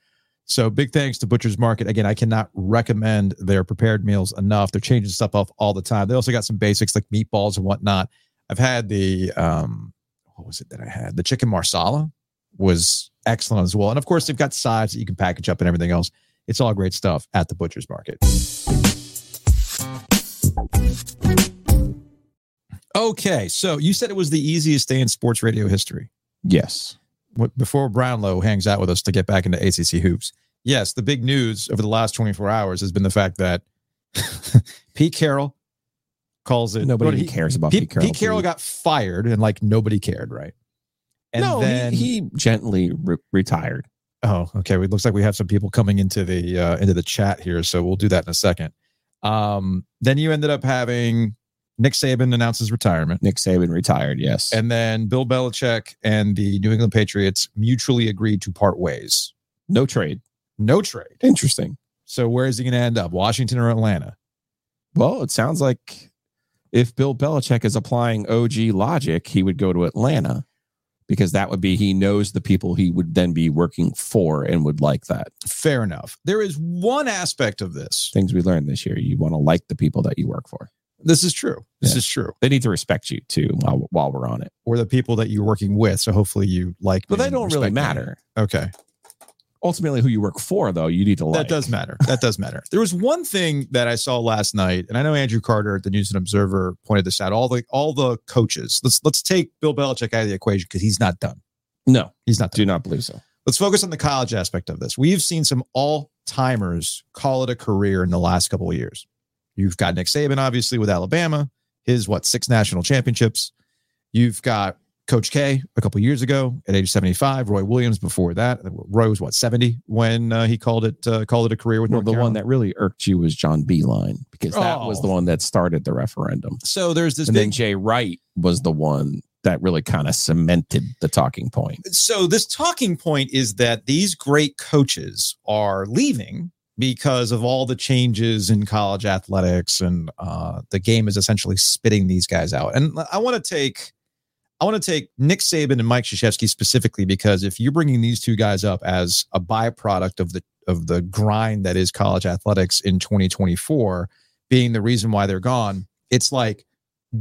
So big thanks to Butcher's Market. Again, I cannot recommend their prepared meals enough. They're changing stuff up all the time. They also got some basics like meatballs and whatnot. I've had the um what was it that I had? The chicken marsala was excellent as well. And of course, they've got sides that you can package up and everything else. It's all great stuff at the Butcher's Market. Okay, so you said it was the easiest day in sports radio history Yes. what- before Brownlow hangs out with us to get back into ACC hoops. Yes, the big news over the last 24 hours has been the fact that Pete Carroll calls it. Nobody even cares about Pete, Pete Carroll. Pete Carroll got fired and like nobody cared, right? And no, then he, he gently re- retired. oh, okay. It looks like we have some people coming into the uh, into the chat here, so we'll do that in a second. Um, then you ended up having Nick Saban announce his retirement. Nick Saban retired. Yes. And then Bill Belichick and the New England Patriots mutually agreed to part ways. no trade. No trade. Interesting. So where is he going to end up? Washington or Atlanta? Well, it sounds like if Bill Belichick is applying OG logic, he would go to Atlanta because that would be he knows the people he would then be working for and would like that. Fair enough. There is one aspect of this. Things we learned this year. You want to like the people that you work for. This is true. This Yeah. is true. They need to respect you too while, while we're on it. Or the people that you're working with. So hopefully you like. But they don't really matter. Okay. Ultimately, who you work for, though, you need to like. That does matter. That does matter. There was one thing that I saw last night, and I know Andrew Carter at the News and Observer pointed this out. All the all the coaches. Let's let's take Bill Belichick out of the equation because he's not done. No, He's not done. do not believe so. Let's focus on the college aspect of this. We've seen some all timers call it a career in the last couple of years. You've got Nick Saban, obviously, with Alabama, his what, six national championships. You've got Coach K a couple years ago at age 75, Roy Williams before that. Roy was what, 70 when uh, he called it uh, called it a career with Well, North the one that really irked you was John Beilein because that was Oh. the one that started the referendum. So there's this and big then Jay Wright was the one that really kind of cemented the talking point. so this talking point is that these great coaches are leaving because of all the changes in college athletics and uh, the game is essentially spitting these guys out and i want to take i want to take nick saban and mike Krzyzewski specifically because if you're bringing these two guys up as a byproduct of the of the grind that is college athletics in 2024 being the reason why they're gone it's like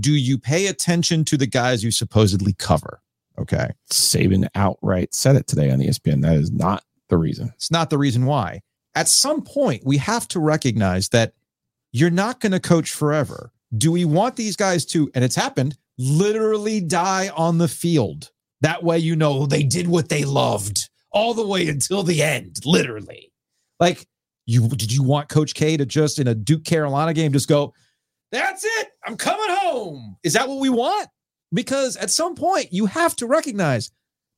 do you pay attention to the guys you supposedly cover okay Saban outright said it today on ESPN. That is not the reason. It's not the reason why. At some point, we have to recognize that you're not going to coach forever. Do we want these guys to, and it's happened, literally die on the field? That way, you know, they did what they loved all the way until the end, literally. Like, you did you want Coach K to just in a Duke Carolina game just go, that's it, I'm coming home? Is that what we want? Because at some point, you have to recognize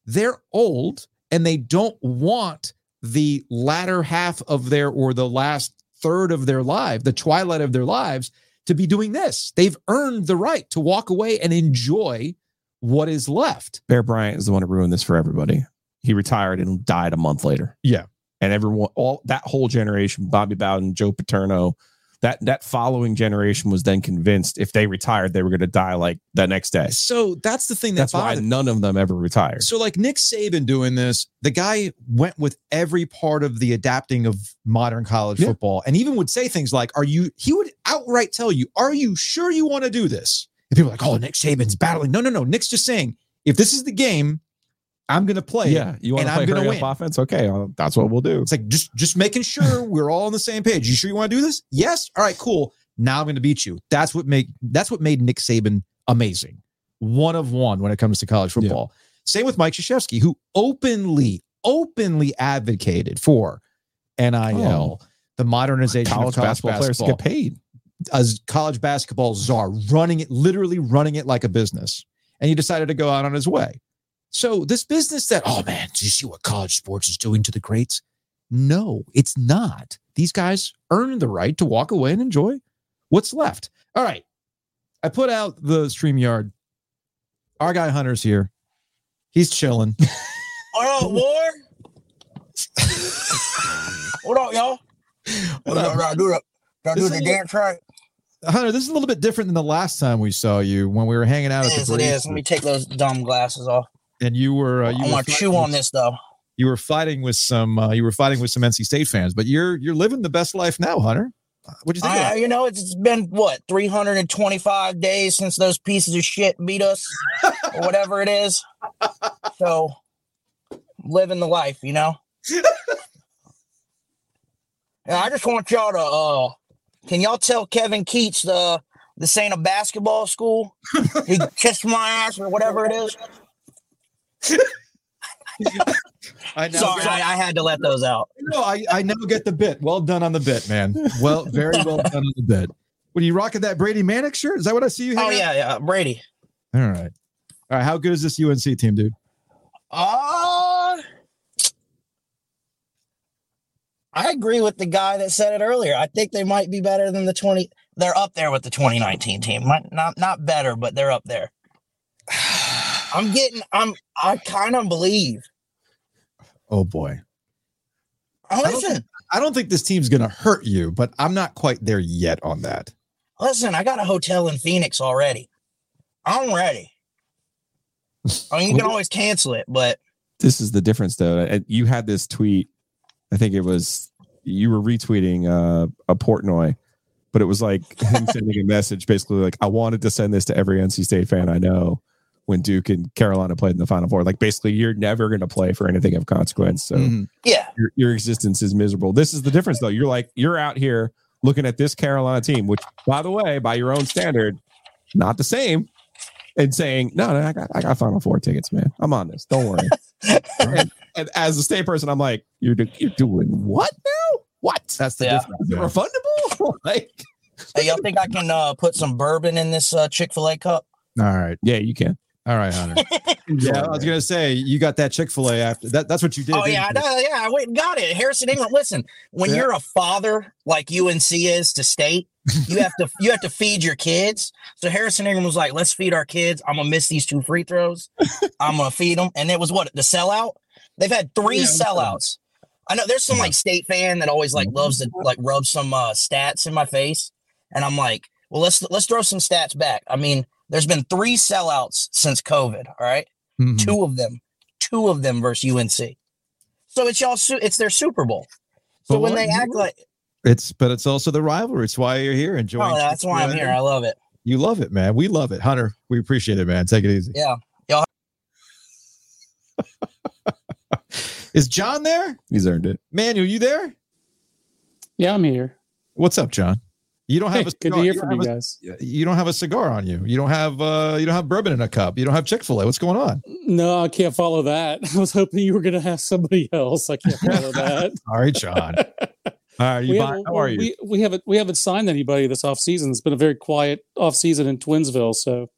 they're old and they don't want the latter half of their or the last third of their life, the twilight of their lives, to be doing this. They've earned the right to walk away and enjoy what is left. Bear Bryant is the one who ruined this for everybody. He retired and died a month later. Yeah. And everyone, all that whole generation, Bobby Bowden, Joe Paterno, that that following generation was then convinced if they retired, they were going to die like the next day. So that's the thing that That's why none of them ever retired. So, like Nick Saban doing this, the guy went with every part of the adapting of modern college Yeah. football and even would say things like, Are you, he would outright tell you, Are you sure you want to do this? And people are like, Oh, Nick Saban's battling. No, no, no. Nick's just saying, If this is the game, I'm going to play. yeah, you want to play I'm hurry win. up offense? Okay, uh, that's what we'll do. It's like just just making sure we're all on the same page. You sure you want to do this? Yes. All right, cool. Now I'm going to beat you. That's what make that's what made Nick Saban amazing. One of one when it comes to college Yeah. football. Same with Mike Krzyzewski, who openly, openly advocated for NIL, the modernization Oh. College of college basketball, basketball, players get paid. as college basketball czar, running it, literally running it like a business. And he decided to go out on his way. So this business that, oh man, do you see what college sports is doing to the greats? No, it's not. These guys earned the right to walk away and enjoy what's left. All right. I put out the StreamYard. Our guy Hunter's here. He's chilling. What up, boy? what up, y'all? What up? I do the, This do the dance right? Hunter, this is a little bit different than the last time we saw you when we were hanging out at It the is, it Breeze. Let me take those dumb glasses off. And you were uh, you I want to chew on with- this though. you were fighting with some uh, you were fighting with some NC State fans, but you're you're living the best life now, Hunter. What'd you think? I, you know, it's, it's been what 325 days since those pieces of shit beat us, or whatever it is. So, living the life, you know. And I just want y'all to. uh Can y'all tell Kevin Keatts the this ain't a basketball school? He kissed my ass or whatever it is. I know. Sorry, I, I had to let those out. No, I, I now get the bit. Well done on the bit, man. Well, very well done on the bit. What are you rocking that Brady Manek shirt? Is that what I see you? Oh yeah, yeah, Brady. All right. All right. How good is this UNC team, dude? Uh, I agree with the guy that said it earlier. I think they might be better than the 20. They're up there with the 2019 team. Might not not better, but they're up there. I'm getting. I'm. I kind of believe. Oh boy. Oh, don't listen, I don't think this team's gonna hurt you, but I'm not quite there yet on that. listen. I got a hotel in Phoenix already. I'm ready. I mean, you can always cancel it, but This is the difference, though. You had this tweet. I think it was you were retweeting uh, a Portnoy, but it was like him sending a message, basically like, "I wanted to send this to every NC State fan I know." When Duke and Carolina played in the Final Four, like basically, you're never going to play for anything of consequence. So Mhm. yeah, your, your existence is miserable. This is the difference, though. You're like you're out here looking at this Carolina team, which, by the way, by your own standard, not the same, and saying, "No, no, I got, I got Final Four tickets, man. I'm on this. Don't worry." and, and as a state person, I'm like, "You're do- you're doing what now? What? That's the Yeah. difference. Yeah. refundable? like, hey, y'all think I can uh, put some bourbon in this uh, Chick Fil A cup? All right. yeah, you can. All right, Hunter. yeah, I was gonna say you got that Chick Fil A after that. That's what you did. Oh yeah, I you? know, yeah, I went and got it. Harrison Ingram. Listen, when Yeah. you're a father like UNC is to state, you have to you have to feed your kids. So Harrison Ingram was like, "Let's feed our kids. I'm gonna miss these two free throws. I'm gonna feed them." And it was what the sellout. They've had three Yeah. sellouts. I know there's some like state fan that always like loves to like rub some uh, stats in my face, and I'm like, well, let's let's throw some stats back. I mean, there's been three sellouts since COVID. All right Mhm. two of them, two of them versus UNC. So it's y'all. Su- it's their Super Bowl. So But when they act like, It's but it's also the rivalry. It's why you're here enjoying. oh, that's why I'm here. I love it. You love it, man. We love it, Hunter. We appreciate it, man. Take it easy. Yeah. Is John there? He's earned it. Manuel, you there? Yeah, I'm here. What's up, John? You don't have a good to cigar- hear from don't you guys. a- you don't have a cigar on you. You don't have uh you don't have bourbon in a cup. You don't have Chick-fil-A. What's going on? No, I can't follow that. I was hoping you were going to have somebody else. I can't follow that. All right, John. All right, you we, buy- haven't, how are you? we, we haven't we haven't signed anybody this off season. It's been a very quiet off season in Twinsville, so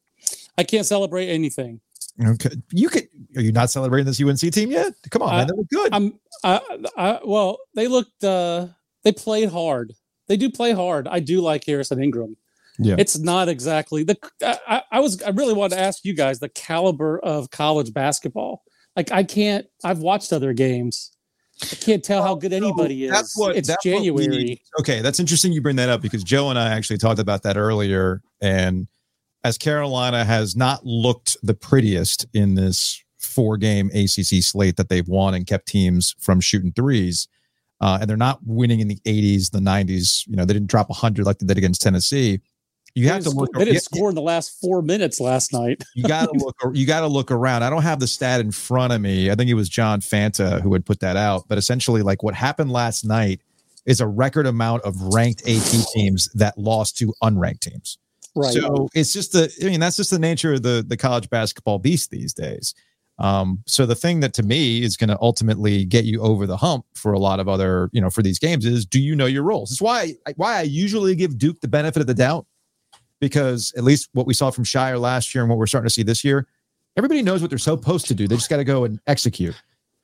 I can't celebrate anything. okay. You could are you not celebrating this UNC team yet? Come on, Uh, man. They look good. I'm I, I well, they looked uh they played hard. They do play hard. I do like Harrison Ingram. Yeah. It's not exactly the I, I- was I really wanted to ask you guys the caliber of college basketball. Like I can't I've watched other games. I can't tell how good anybody is. That's what- it's that's what we- January. okay, that's interesting you bring that up because Joe and I actually talked about that earlier. And as Carolina has not looked the prettiest in this four game ACC slate that they've won and kept teams from shooting threes, uh, and they're not winning in the 80s, the 90s, you know, they didn't drop 100 like they did against Tennessee. You They have to didn't look. score- They didn't you- score in the last four minutes last night. you got to look you got to look around i don't have the stat in front of me i think it was john fanta who had put that out but essentially like what happened last night is a record amount of ranked ap teams that lost to unranked teams Right. so it's just the i mean that's just the nature of the the college basketball beast these days um, so the thing that to me is going to ultimately get you over the hump for a lot of other you know for these games is do you know your roles it's why why i usually give duke the benefit of the doubt because at least what we saw from Scheyer last year and what we're starting to see this year, everybody knows what they're supposed to do. They just got to go and execute.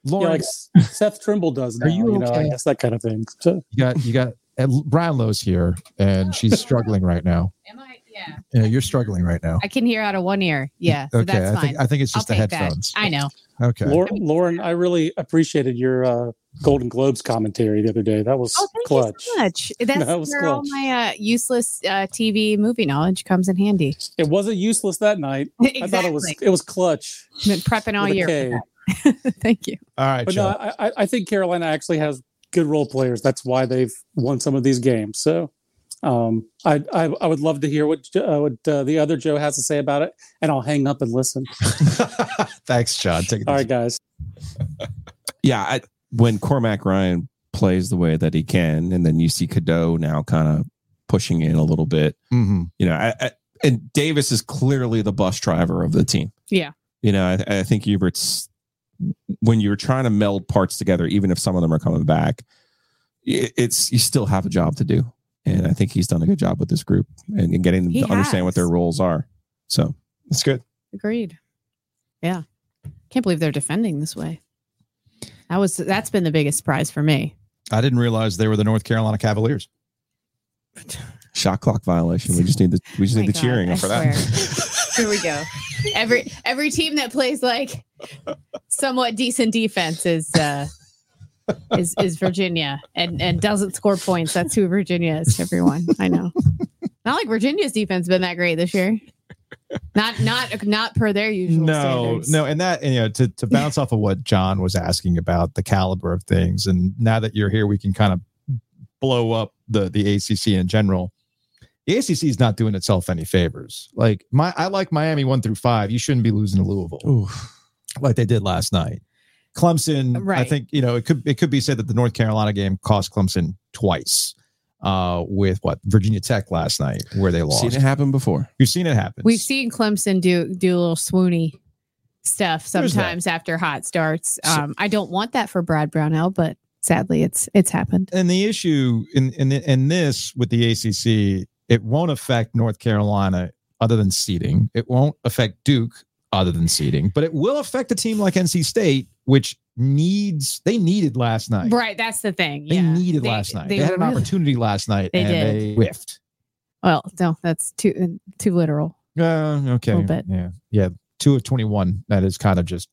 yeah, like Seth Trimble does now. Are you You, know, I okay? guess that kind of thing. So, you got you got and Brownlow's here and she's struggling right now. Am I? Yeah. Yeah, you're struggling right now. I can hear out of one ear. Yeah. So Okay, that's I think I think it's I'll just the take that. headphones. I know. Okay. Lauren, Lauren, I really appreciated your uh, Golden Globes commentary the other day. That was Oh, thank clutch. you so much. That's That was where all my uh, useless uh, TV movie knowledge comes in handy. It wasn't useless that night. exactly. I thought it was it was clutch. Been prepping all with a year. For that. Thank you. All right, But Joe. no, I, I- I think Carolina actually has good role players. That's why they've won some of these games. So um, I, I I would love to hear what uh, what uh, the other Joe has to say about it, and I'll hang up and listen. Thanks, John. Take it All easy. right, guys. Yeah, I, when Cormac Ryan plays the way that he can, and then you see Cadeau now kind of pushing in a little bit, Mhm. you know, I, I, and Davis is clearly the bus driver of the team. Yeah. You know, I, I think Hubert's when you're trying to meld parts together, even if some of them are coming back, it, it's you still have a job to do, and I think he's done a good job with this group and, and getting them He to understand what their roles are. So That's good. Agreed. Yeah. Can't believe they're defending this way. That was that's been the biggest surprise for me. I didn't realize they were the North Carolina Cavaliers. shot clock violation. We just need the we just My need the God, cheering I for that. Here we go. Every every team that plays like somewhat decent defense is uh is is Virginia and and doesn't score points. That's who Virginia is. Everyone, I know. Not like Virginia's defense been that great this year. Not not not per their usual No, standards. no, and that and, you know to to bounce off of what John was asking about the caliber of things, and now that you're here, we can kind of blow up the the ACC in general. The ACC is not doing itself any favors. Like my, I like Miami one through five. You shouldn't be losing to Louisville like they did last night. Clemson, I think you know it could it could be said that the North Carolina game cost Clemson twice. Uh, with what Virginia Tech last night, where they lost. Seen it happen before. You've seen it happen. We've seen Clemson do do a little swoony stuff sometimes after hot starts. So- Um, I don't want that for Brad Brownell, but sadly, it's it's happened. and the issue in in in this with the ACC, it won't affect North Carolina other than seeding. It won't affect Duke other than seeding, but it will affect a team like NC State, which needs they needed last night. Right. That's the thing. They yeah. needed They- last night. They, They, had an really- opportunity last night They and did. they whiffed. Well, no, that's too too literal. Uh, okay. A Little bit. Yeah. Yeah. Two of 21. That is kind of just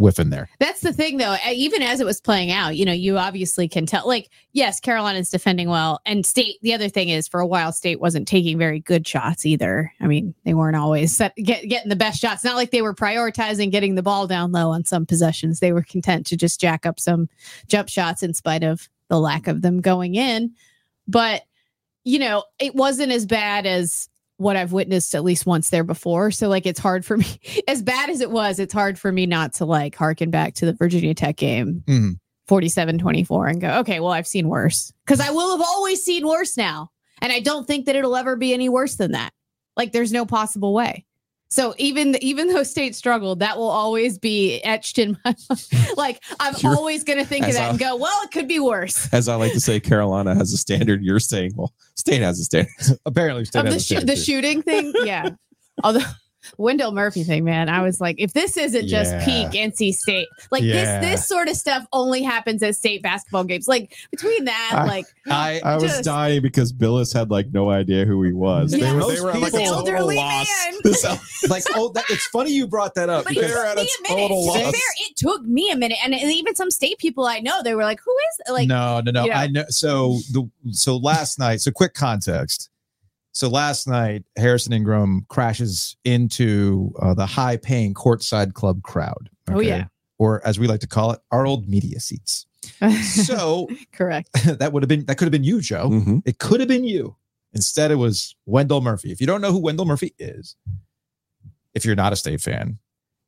whiffing there. That's the thing, though. Even as it was playing out, you know, you obviously can tell. Like, yes, Carolina's defending well, and State. The other thing is, for a while, State wasn't taking very good shots either. I mean, they weren't always set, get, getting the best shots. Not like they were prioritizing getting the ball down low on some possessions. They were content to just jack up some jump shots in spite of the lack of them going in. But you know, it wasn't as bad as what I've witnessed at least once there before. So like it's hard for me as bad as it was, it's hard for me not to like harken back to the Virginia Tech game Mhm. 47-24 and go, okay, well, I've seen worse. Because I will have always seen worse now. And I don't think that it'll ever be any worse than that. Like there's no possible way. So even even though state struggled, that will always be etched in my like I'm You're- always gonna think of that a- and go, well, it could be worse. As I like to say, Carolina has a standard. You're saying, well, State has a standard. Apparently, State of the has a shoo- standard, the shooting thing. Yeah. Although Wendell Murphy thing, man, I was like, if this isn't just Yeah. peak NC State, like Yeah. this, this sort of stuff only happens at state basketball games. Like between that, I- like I I was dying because Billis had like no idea who he was. Yeah. They were, they were at like people- a total Elderly loss. man. This- like oh that, it's funny you brought that up but it because They're took at me a a minute. total To loss. fair, it took me a minute, and, and even some state people I know, they were like, "Who is like?" no no no you know. I know so the so last night so quick context so last night Harrison Ingram crashes into uh, the high paying courtside club crowd Oh, yeah. or as we like to call it our old media seats so Correct. that would have been that could have been you Joe Mhm. It could have been you. Instead, it was Wendell Murphy. If you don't know who Wendell Murphy is, if you're not a state fan,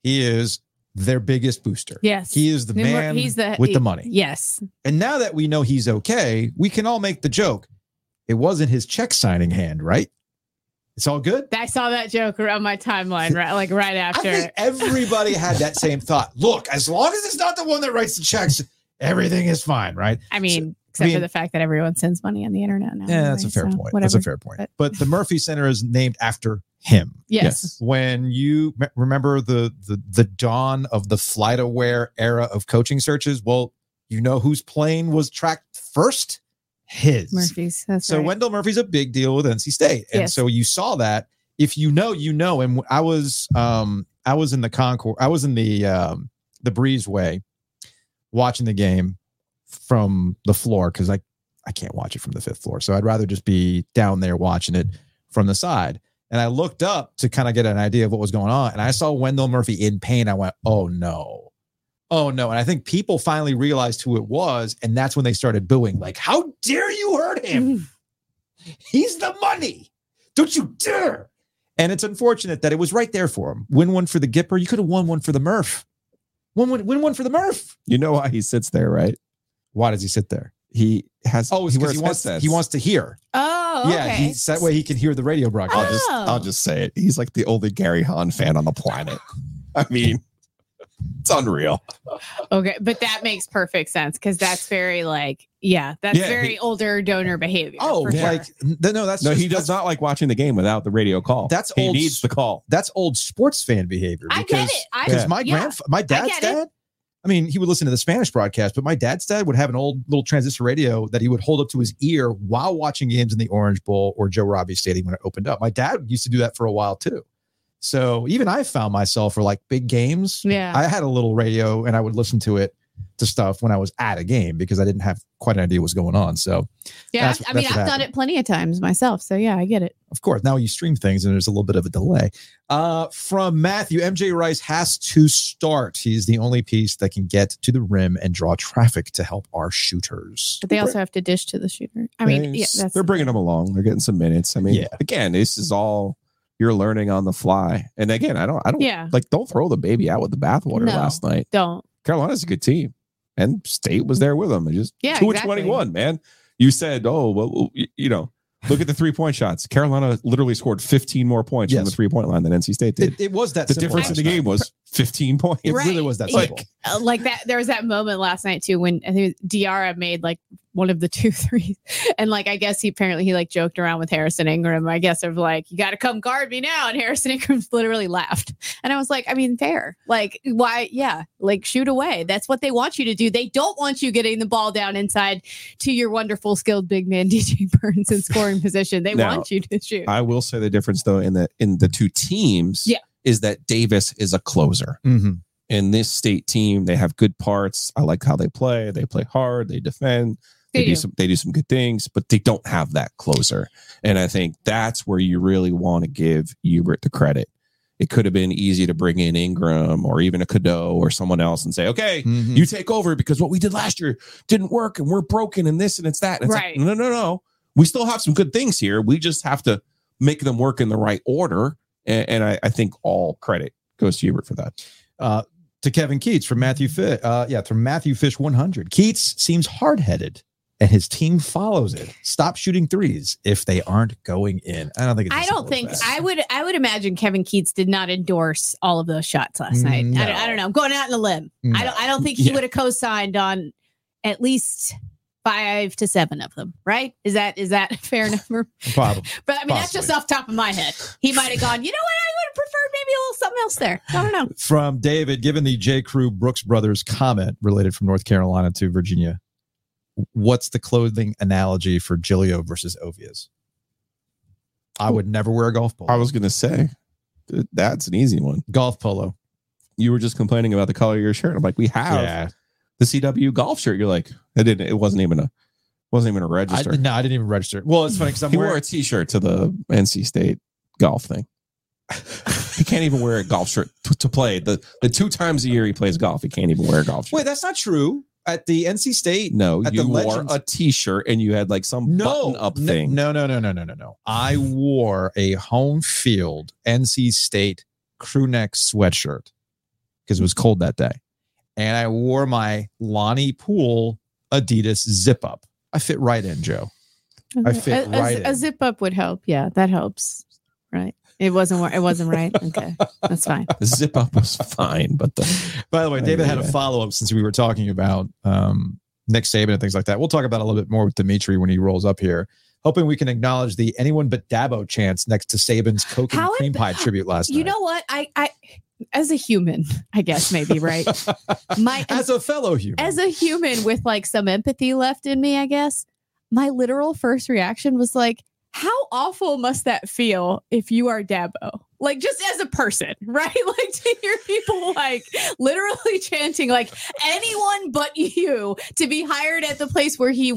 he is their biggest booster. Yes. He is the Number- man he's the with the money. Yes. And now that we know he's okay, we can all make the joke. It wasn't his check signing hand, right? It's all good. I saw that joke on my timeline, right? Like right I after. think everybody had that same thought. Look, as long as it's not the one that writes the checks, everything is fine, right? I mean, I except mean- for the fact that everyone sends money on the internet now. Yeah, that's a fair so point. Whatever. That's a fair point. But- But the Murphy Center is named after him. Yes. when you me- remember the, the the dawn of the flight aware era of coaching searches well you know whose plane was tracked first his Murphy's. That's so right. wendell murphy's a big deal with nc state and Yes. so you saw that if you know you know and i was um i was in the concourse i was in the um the breezeway watching the game from the floor because i i can't watch it from the fifth floor so i'd rather just be down there watching it from the side and I looked up to kind of get an idea of what was going on. And I saw Wendell Murphy in pain. I went, oh no. Oh no. And I think people finally realized who it was. And that's when they started booing, like, how dare you hurt him? Mm-hmm. He's the money. Don't you dare. And it's unfortunate that it was right there for him. Win one for the Gipper. You could have won one for the Murph. Win one, win one for the Murph. You know why he sits there, right? Why does he sit there? He has. Oh, he because wears he wants, headsets. he wants to hear. oh, okay. Yeah, he's that way he can hear the radio I'll broadcast. just. Oh. I'll just say it. He's like the only Gary Hahn fan on the planet. I mean, it's unreal. Okay, but that makes perfect sense because that's very like, yeah, that's Yeah, very he- older donor behavior. Oh, for sure. like no, no, that's No, just- he does not like watching the game without the radio call. That's he old needs the call. that's old sports fan behavior. I get because- it. Because Yeah. my yeah. grandf- my dad's get it. dad, I mean, he would listen to the Spanish broadcast, but my dad's dad would have an old little transistor radio that he would hold up to his ear while watching games in the Orange Bowl or Joe Robbie Stadium when it opened up. My dad used to do that for a while too. So even I found myself for like big games. Yeah. I had a little radio and I would listen to it to stuff when I was at a game because I didn't have quite an idea what was going on. So yeah. that's- I mean, that's I've what done it plenty of times myself. So yeah, I get it. of course now you stream things and there's a little bit of a delay uh from matthew mj rice has to start he's the only piece that can get to the rim and draw traffic to help our shooters But they also have to dish to the shooter. I mean, yeah, that's they're bringing them along. They're getting some minutes. I mean, Yeah. again, this is all you're learning on the fly. And again, I don't, I don't yeah. like. Don't throw the baby out with the bathwater. No. Last night, Don't. Carolina's a good team, and State was there with them. And just Yeah, two exactly. twenty one, man. You said, oh well, you know, look at the three point shots. Carolina literally scored fifteen more points from the three point line than NC State did. it, it was that the simple difference in the game was fifteen points. it Right. really was that simple uh, like that there was that moment last night too when I think Diarra made like one of the two threes. And like I guess he apparently he like joked around with Harrison Ingram, I guess of like, you gotta come guard me now. And Harrison Ingram literally laughed. And I was like, I mean, fair. Like, why yeah, like shoot away. That's what they want you to do. They don't want you getting the ball down inside to your wonderful skilled big man DJ Burns and scoring position. They Now, want you to shoot. I will say the difference though in the in the two teams Yeah. is that Davis is a closer. Mm-hmm. In this state team, they have good parts. I like how they play. They play hard. They defend. They, They do do. some. They do some good things, but they don't have that closer. And I think that's where you really want to give Hubert the credit. It could have been easy to bring in Ingram or even a Cadeau or someone else and say, "Okay, Mhm. you take over because what we did last year didn't work and we're broken and this and it's that. And it's Right. like, no, no, no. We still have some good things here. We just have to make them work in the right order. And, and I, I think all credit goes to Hubert for that. uh, to Kevin Keatts from Matthew Fish. Uh, yeah, from Matthew Fish 100. Keatts seems hard headed and his team follows it. Stop shooting threes if they aren't going in. I don't think it's I don't think. I would. I would imagine Kevin Keatts did not endorse all of those shots last night. I, don't, I don't know. I'm going out on a limb. I don't. I don't think he Yeah. would have co-signed on at least five to seven of them. Right? Is that is that a fair number? Probably. But I mean, that's just off the top of my head. He might have gone. You know what? I would have preferred maybe a little something else there. I don't know. From David, given the J. Crew Brooks brothers comment related from North Carolina to Virginia, what's the clothing analogy for Giglio versus Ovies? I would never wear a golf polo. I was going to say that's an easy one. golf polo. You were just complaining about the color of your shirt. I'm like, we have Yeah. The CW golf shirt. You're like, it didn't. It wasn't even a wasn't even a register. no, I didn't even register. Well, it's funny because I'm he wearing wore a T-shirt to the NC State golf thing. he can't even wear a golf shirt to, to play. The the two times a year he plays golf, he can't even wear a golf shirt. Wait, that's not true. At the NC State, no, you wore Legends- a T-shirt and you had like some no button up no, thing. No, no, no, no, no, no, no. I wore a home field NC State crew neck sweatshirt because it was cold that day, and I wore my Lonnie Poole Adidas zip up. I fit right in, Joe. I fit a, right a, a zip up would help. Yeah, that helps. Right. It wasn't. It wasn't right. Okay, that's fine. The zip up was fine, but the By the way, David had a follow up since we were talking about um, Nick Saban and things like that. We'll talk about it a little bit more with Dimitri when he rolls up here. Hoping we can acknowledge the anyone but Dabo chance next to Saban's Coke and How cream imp- pie tribute last You night. You know what? I, I, as a human, I guess maybe right. My as a fellow human. as a human with like some empathy left in me, I guess my literal first reaction was like, how awful must that feel if you are Dabo? Like just as a person, right? Like to hear people like literally chanting like anyone but you to be hired at the place where he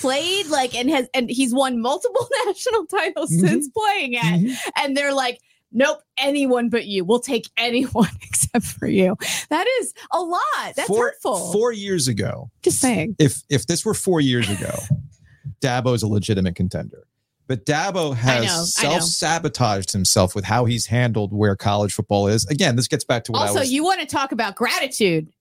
played like and has and he's won multiple national titles Mhm. since playing at Mhm. and they're like nope anyone but you. We'll take anyone except for you. That is a lot. That's four, hurtful Four years ago, just saying. If if this were four years ago, Dabo is a legitimate contender. But Dabo has self sabotaged himself with how he's handled where college football is. Again, this gets back to what I also was. you want to talk about gratitude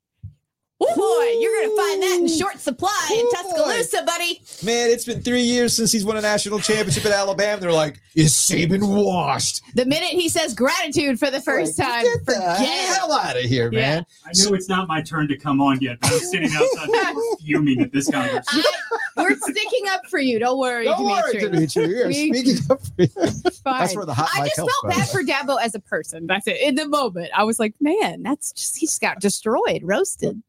oh boy you're gonna find that in short supply in tuscaloosa buddy Man, it's been three years since he's won a national championship at Alabama. They're like, is Saban washed? the minute he says gratitude for the first Like, time Get the forget hell out of here, Yeah. man. I know it's not my turn to come on yet, but I'm sitting outside fuming at this conversation. I- we're sticking up for you don't worry Don't worry, Dimitri. Dimitri. We are We- speaking up for you. Fine. That's where the hot I mic just helps, felt by the bad for Dabo as a person. That's it. In the moment, I was like, man, that's just he just got destroyed, roasted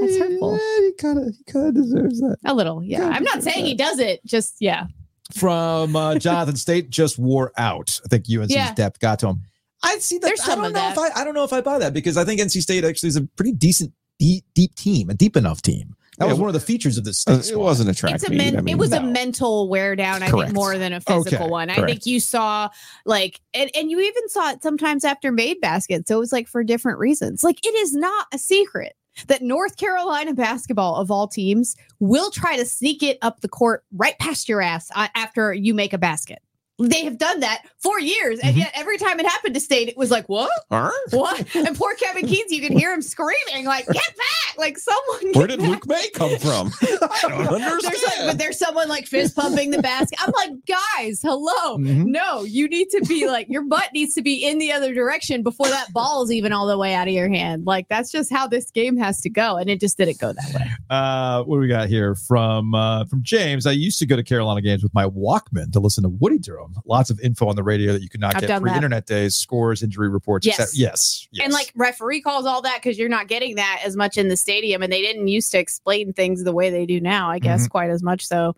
That's hurtful. He kind of he kind of deserves that. a little. Yeah, I'm not saying he does it. Just yeah, From uh, Jonathan State just wore out. I think UNC's Yeah. depth got to him. I see that. There's I don't know that. if I, I don't know if I buy that because I think NC State actually is a pretty decent, deep, deep team, a deep enough team. That Yeah, was one of the features of this Uh, it wasn't a track it's a men- I mean, it was a mental wear down. I Correct. think more than a physical Okay, one. I correct. think you saw like, and, and you even saw it sometimes after made baskets. So it was like for different reasons. Like it is not a secret that North Carolina basketball of all teams will try to sneak it up the court right past your ass uh, after you make a basket. They have done that for years, and Mhm. yet every time it happened to state, it was like, "What? Huh? What?" And poor Kevin Keatts, you can hear him screaming, "Like, get back! Like someone. Where did back. Luke Maye come from? I don't There's like, but there's someone like fist pumping the basket. I'm like, guys, hello. Mhm. No, you need to be like your butt needs to be in the other direction before that ball is even all the way out of your hand. Like that's just how this game has to go, and it just didn't go that way. Uh, what do we got here from uh, from James? I used to go to Carolina games with my Walkman to listen to Woody Durham. Lots of info on the radio that you could not I've get pre internet days, scores, injury reports. Yes. etc. yes, yes. And like referee calls all that because you're not getting that as much in the stadium, and they didn't used to explain things the way they do now. I guess mm-hmm. quite as much. So,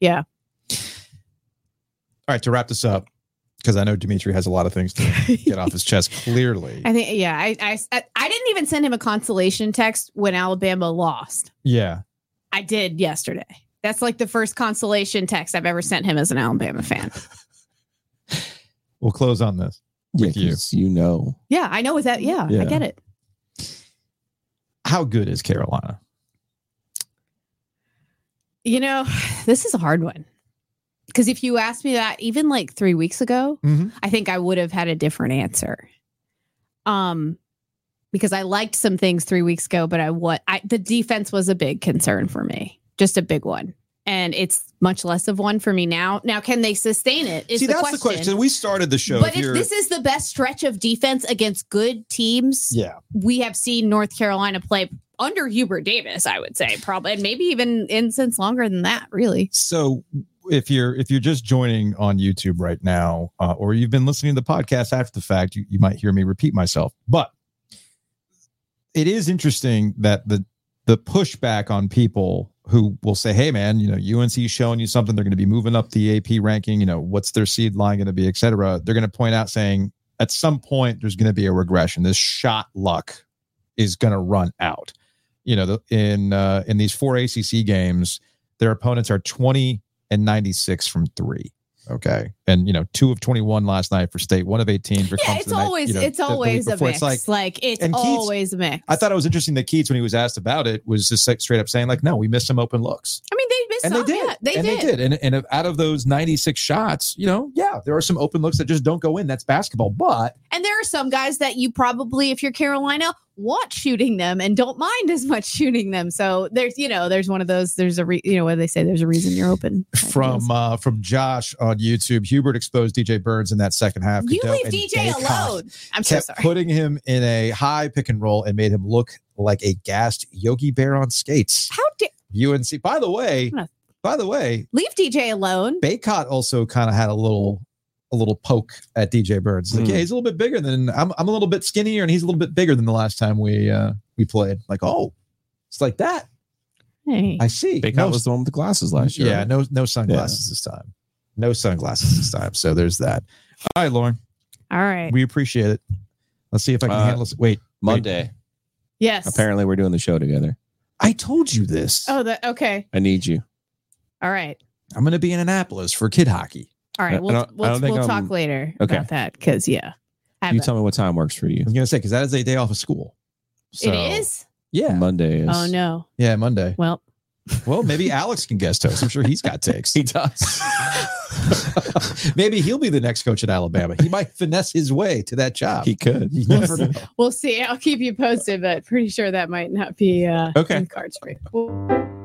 yeah. all right, to wrap this up, because I know Dimitri has a lot of things to get off his chest. Clearly, I think yeah. I, I I didn't even send him a consolation text when Alabama lost. yeah. I did yesterday. That's like the first consolation text I've ever sent him as an Alabama fan. We'll close on this. Yeah, with you. 'cause you know. Yeah, I know with that. Yeah, Yeah. I get it. How good is Carolina? You know, this is a hard one. Because if you asked me that even like three weeks ago, Mhm. I think I would have had a different answer. Um, because I liked some things three weeks ago, but I what I the defense was a big concern for me, just a big one, and it's much less of one for me now. Now, can they sustain it? Is See, the that's question. the question. We started the show. But if here. this is the best stretch of defense against good teams, yeah, we have seen North Carolina play under Hubert Davis, I would say, probably, and maybe even in since longer than that, really. So if you're if you're just joining on YouTube right now, uh, or you've been listening to the podcast after the fact, you, you might hear me repeat myself. But it is interesting that the the pushback on people who will say, "Hey, man, you know, UNC is showing you something. They're going to be moving up the AP ranking. You know, what's their seed line going to be, et cetera." They're going to point out saying, at some point, there's going to be a regression. This shot luck is going to run out. You know, the, in uh, in these four ACC games, their opponents are 20 and 96 from three. Okay. And, you know, two of 21 last night for state, one of 18 for Yeah, it's the night- always you know, it's always a mix. It's Like, like, it's Keatts- always a mix. I thought it was interesting that Keatts, when he was asked about it, was just like straight up saying, like, no, we missed some open looks. I mean, they missed And some. they did. Yeah, they and did. they did. And, and out of those 96 shots, you know, yeah, there are some open looks that just don't go in. That's basketball. But And there are some guys that you probably, if you're Carolina, want shooting them and don't mind as much shooting them. So there's, you know, there's one of those. There's a, re, you know, what they say. There's a reason you're open. from uh, from Josh on YouTube, Hubert exposed DJ Burns in that second half. you leave DJ alone. I'm so sorry. putting him in a high pick and roll and made him look like a gassed Yogi Bear on skates. How dare UNC. By the way, by the way, leave DJ alone? Bacot also kind of had a little a little poke at DJ Burns. Like, Hmm. yeah, he's a little bit bigger than I'm. I'm a little bit skinnier, and he's a little bit bigger than the last time we uh we played. Like, oh, it's like that. Hey. I see. Bacot No- was the one with the glasses last year. yeah, no no sunglasses this time. No sunglasses this time. So there's that. All right, Lauren, All right. we appreciate it. Let's see if I can Uh, handle this. Wait, Monday. yes. Apparently, we're doing the show together. I told you this. Oh, that okay. I need you. All right. I'm going to be in Annapolis for kid hockey. All I right. We'll don't- we'll, don't we'll I'm- talk later Okay. about that because yeah, I You have tell me what time works for you. I was going to say because that is a day off of school. So, it is. Yeah. Monday is. Oh no. Yeah, Monday. Well, Well, maybe Alex can guest host. I'm sure he's got takes. He does. maybe he'll be the next coach at Alabama. He might finesse his way to that job. he could. You never know. we'll see. I'll keep you posted, but pretty sure that might not be uh, Okay. in cards for you. Well,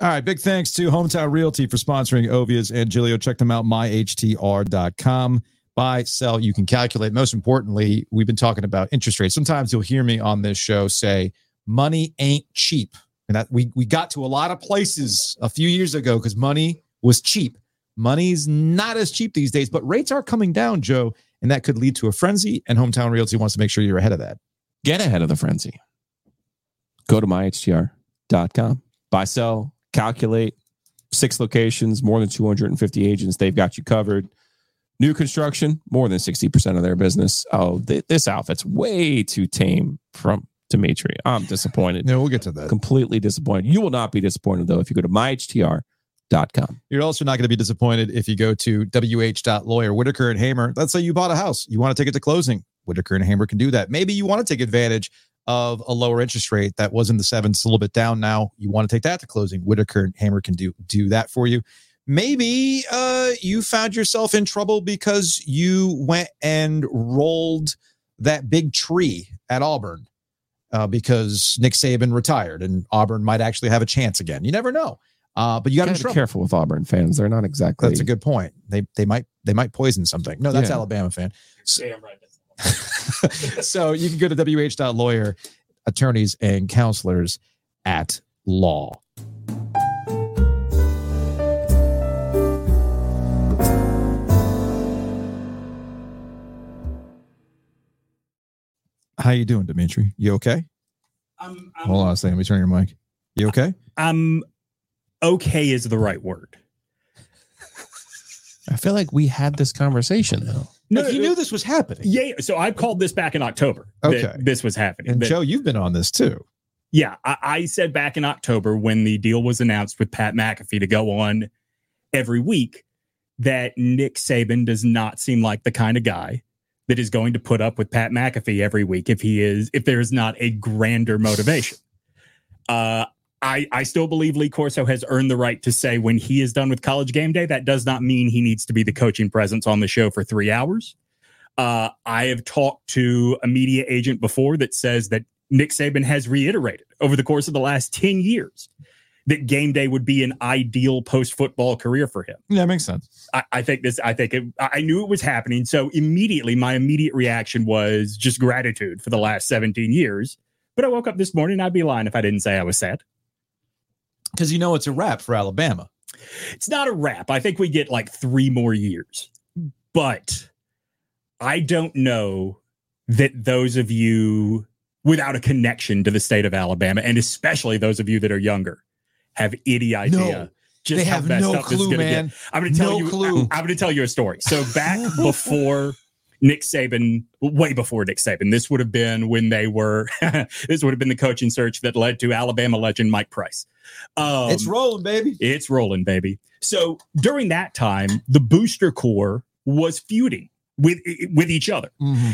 All right. Big thanks to Hometown Realty for sponsoring Ovies and Giglio. Check them out, myhtr.com. Buy, sell, you can calculate. Most importantly, we've been talking about interest rates. Sometimes you'll hear me on this show say, money ain't cheap. And that we, we got to a lot of places a few years ago because money was cheap. Money's not as cheap these days, but rates are coming down, Joe. And that could lead to a frenzy. And Hometown Realty wants to make sure you're ahead of that. Get ahead of the frenzy. Go to myhtr.com. Buy, sell, calculate. Six locations, more than 250 agents. They've got you covered. New construction, more than 60% of their business. Oh, th- this outfit's way too tame from Dimitri. I'm disappointed. No, we'll get to that. Completely disappointed. You will not be disappointed, though, if you go to myhtr.com. You're also not going to be disappointed if you go to wh.lawyer, Whitaker and Hamer. Let's say you bought a house. You want to take it to closing. Whitaker and Hamer can do that. Maybe you want to take advantage of a lower interest rate that was in the sevens, a little bit down now. You want to take that to closing. Whitaker and Hamer can do do that for you. Maybe uh, you found yourself in trouble because you went and rolled that big tree at Auburn uh, because Nick Saban retired and Auburn might actually have a chance again. You never know. Uh, but you got to be careful with Auburn fans. They're not exactly. That's a good point. They they might they might poison something. No, that's Yeah. Alabama fan. Damn right. so you can go to wh.lawyer, attorneys and counselors at law. How you doing, Dimitri? You okay? I'm, I'm, Hold on a second. Let me turn your mic. You okay? I'm okay is the right word. I feel like we had this conversation though. No, Like, you knew this was happening. Yeah, so I called this back in October. Okay. this was happening. And That- Joe, you've been on this too. yeah, I, I said back in October when the deal was announced with Pat McAfee to go on every week that Nick Saban does not seem like the kind of guy that is going to put up with Pat McAfee every week if he is if there is not a grander motivation. Uh, I I still believe Lee Corso has earned the right to say when he is done with College Game Day. That does not mean he needs to be the coaching presence on the show for three hours. Uh, I have talked to a media agent before that says that Nick Saban has reiterated over the course of the last 10 years that game day would be an ideal post football career for him. Yeah, makes sense. I, I think this, I think it, I knew it was happening. So immediately, my immediate reaction was just gratitude for the last 17 years. But I woke up this morning, I'd be lying if I didn't say I was sad. Because you know it's a wrap for Alabama. It's not a wrap. I think we get like three more years. But I don't know that those of you without a connection to the state of Alabama, and especially those of you that are younger, have any idea. No, just they how have no is clue, gonna get. man. I'm going to tell No you. clue. I'm going to tell you a story. So back before Nick Saban, way before Nick Saban, this would have been when they were. this would have been the coaching search that led to Alabama legend Mike Price. Um, it's rolling, baby. it's rolling, baby. So during that time, the booster Corps was feuding with with each other.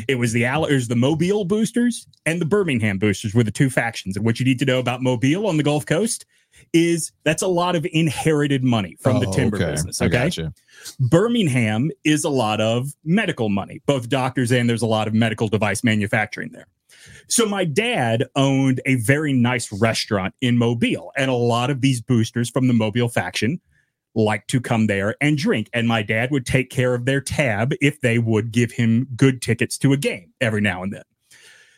It was the it was the Mobile boosters and the Birmingham boosters were the two factions. And what you need to know about Mobile on the Gulf Coast is that's a lot of inherited money from the Oh, timber okay. business. Okay. Birmingham is a lot of medical money, both doctors and there's a lot of medical device manufacturing there. So my dad owned a very nice restaurant in Mobile, and a lot of these boosters from the Mobile faction like to come there and drink. And my dad would take care of their tab if they would give him good tickets to a game every now and then.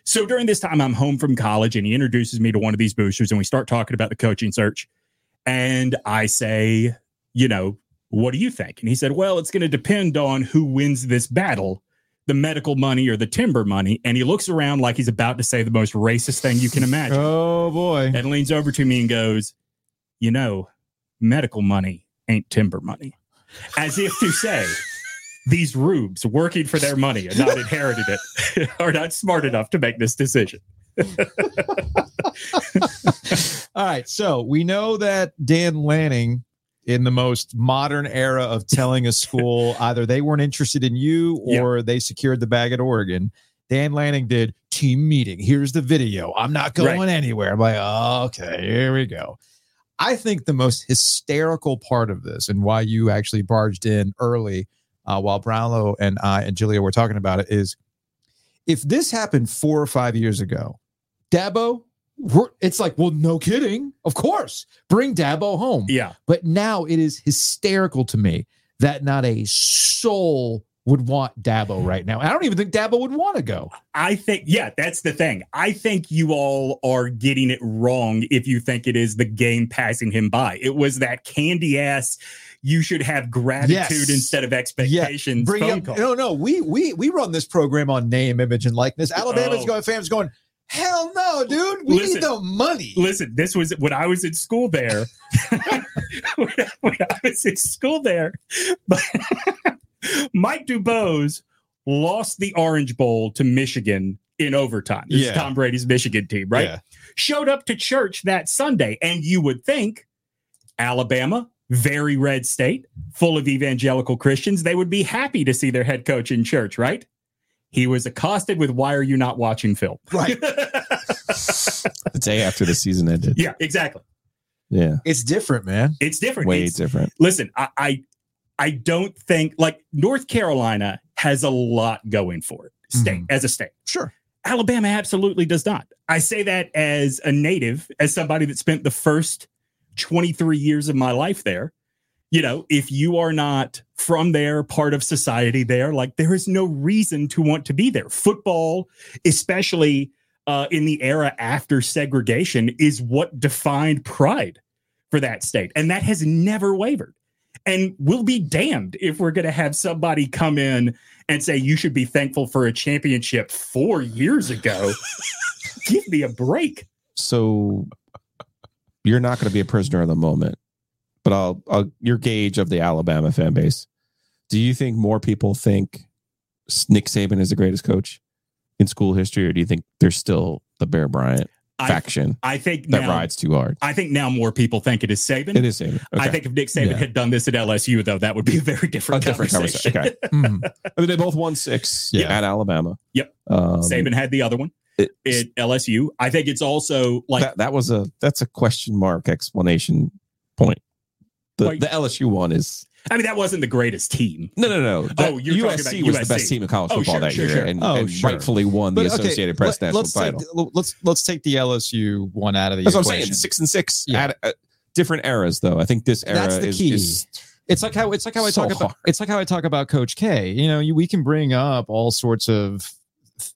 So during this time, I'm home from college, and he introduces me to one of these boosters, and we start talking about the coaching search. And I say, you know, what do you think? And he said, well, it's going to depend on who wins this battle the medical money or the timber money. And he looks around like he's about to say the most racist thing you can imagine Oh boy. and leans over to me and goes, You know, medical money ain't timber money. As if to say, these rubes working for their money and not inherited it are not smart enough to make this decision. All right. So we know that Dan Lanning, in the most modern era of telling a school either they weren't interested in you or they secured the bag at Oregon, Dan Lanning did team meeting. Here's the video. I'm not going Right. anywhere. I'm like, oh, okay, here we go. I think the most hysterical part of this and why you actually barged in early uh, while Brownlow and I and Julia were talking about it is if this happened four or five years ago, Dabo, it's like, well, no kidding. Of course, bring Dabo home. Yeah. But now it is hysterical to me that not a soul would want Dabo right now. I don't even think Dabo would want to go. I think, yeah, that's the thing. I think you all are getting it wrong if you think it is the game passing him by. It was that candy ass, you should have gratitude Yes. instead of expectations. Bring phone up, call. no, no. We we we run this program on name, image, and likeness. Oh. Alabama's Oh. going, fans going, hell no, dude. We Listen. need the money. Listen, this was when I was in school there. when, I, when I was in school there, but Mike Dubose lost the Orange Bowl to Michigan in overtime. This Yeah. is Tom Brady's Michigan team, right? Yeah. Showed up to church that Sunday, and you would think Alabama, very red state, full of evangelical Christians, they would be happy to see their head coach in church, right? He was accosted with, Why are you not watching film? Right. the day after the season ended. Yeah, exactly. Yeah, It's different, man. It's different. way It's- different. listen, I, I I don't think like North Carolina has a lot going for it, state Mhm. as a state. Sure. Alabama absolutely does not. I say that as a native, as somebody that spent the first 23 years of my life there. You know, if you are not from there, part of society there, like there is no reason to want to be there. Football, especially uh, in the era after segregation, is what defined pride for that state. And that has never wavered. And we'll be damned if we're going to have somebody come in and say, you should be thankful for a championship four years ago. Give me a break. So you're not going to be a prisoner of the moment, but I'll, I'll your gauge of the Alabama fan base. Do you think more people think Nick Saban is the greatest coach in school history, or do you think there's still the Bear Bryant faction I think that now, rides too hard? I think now more people think it is Saban. It is Saban. Okay. I think if Nick Saban Yeah. had done this at LSU, though, that would be a very a different, different conversation. conversation. Okay. Mhm. I mean, they both won six Yeah. at Alabama. Yep. Um, Saban had the other one it- at LSU. I think it's also like that, that was a that's a question mark explanation point. The, Like- the LSU one is I mean that wasn't the greatest team. no no no. That- Oh, you're talking USC about was the best team in college Oh, football sure, that sure, year, sure. and, Oh, and sure. rightfully won the But, okay, Associated Press let- national let's title. Take, let's let's take the LSU one out of the That's what I'm equation. saying. Six and six Yeah. at uh, different eras, though. I think this era That's the is key. just It's like how it's like how I So talk about it's like how I talk about Coach K. You know, you, we can bring up all sorts of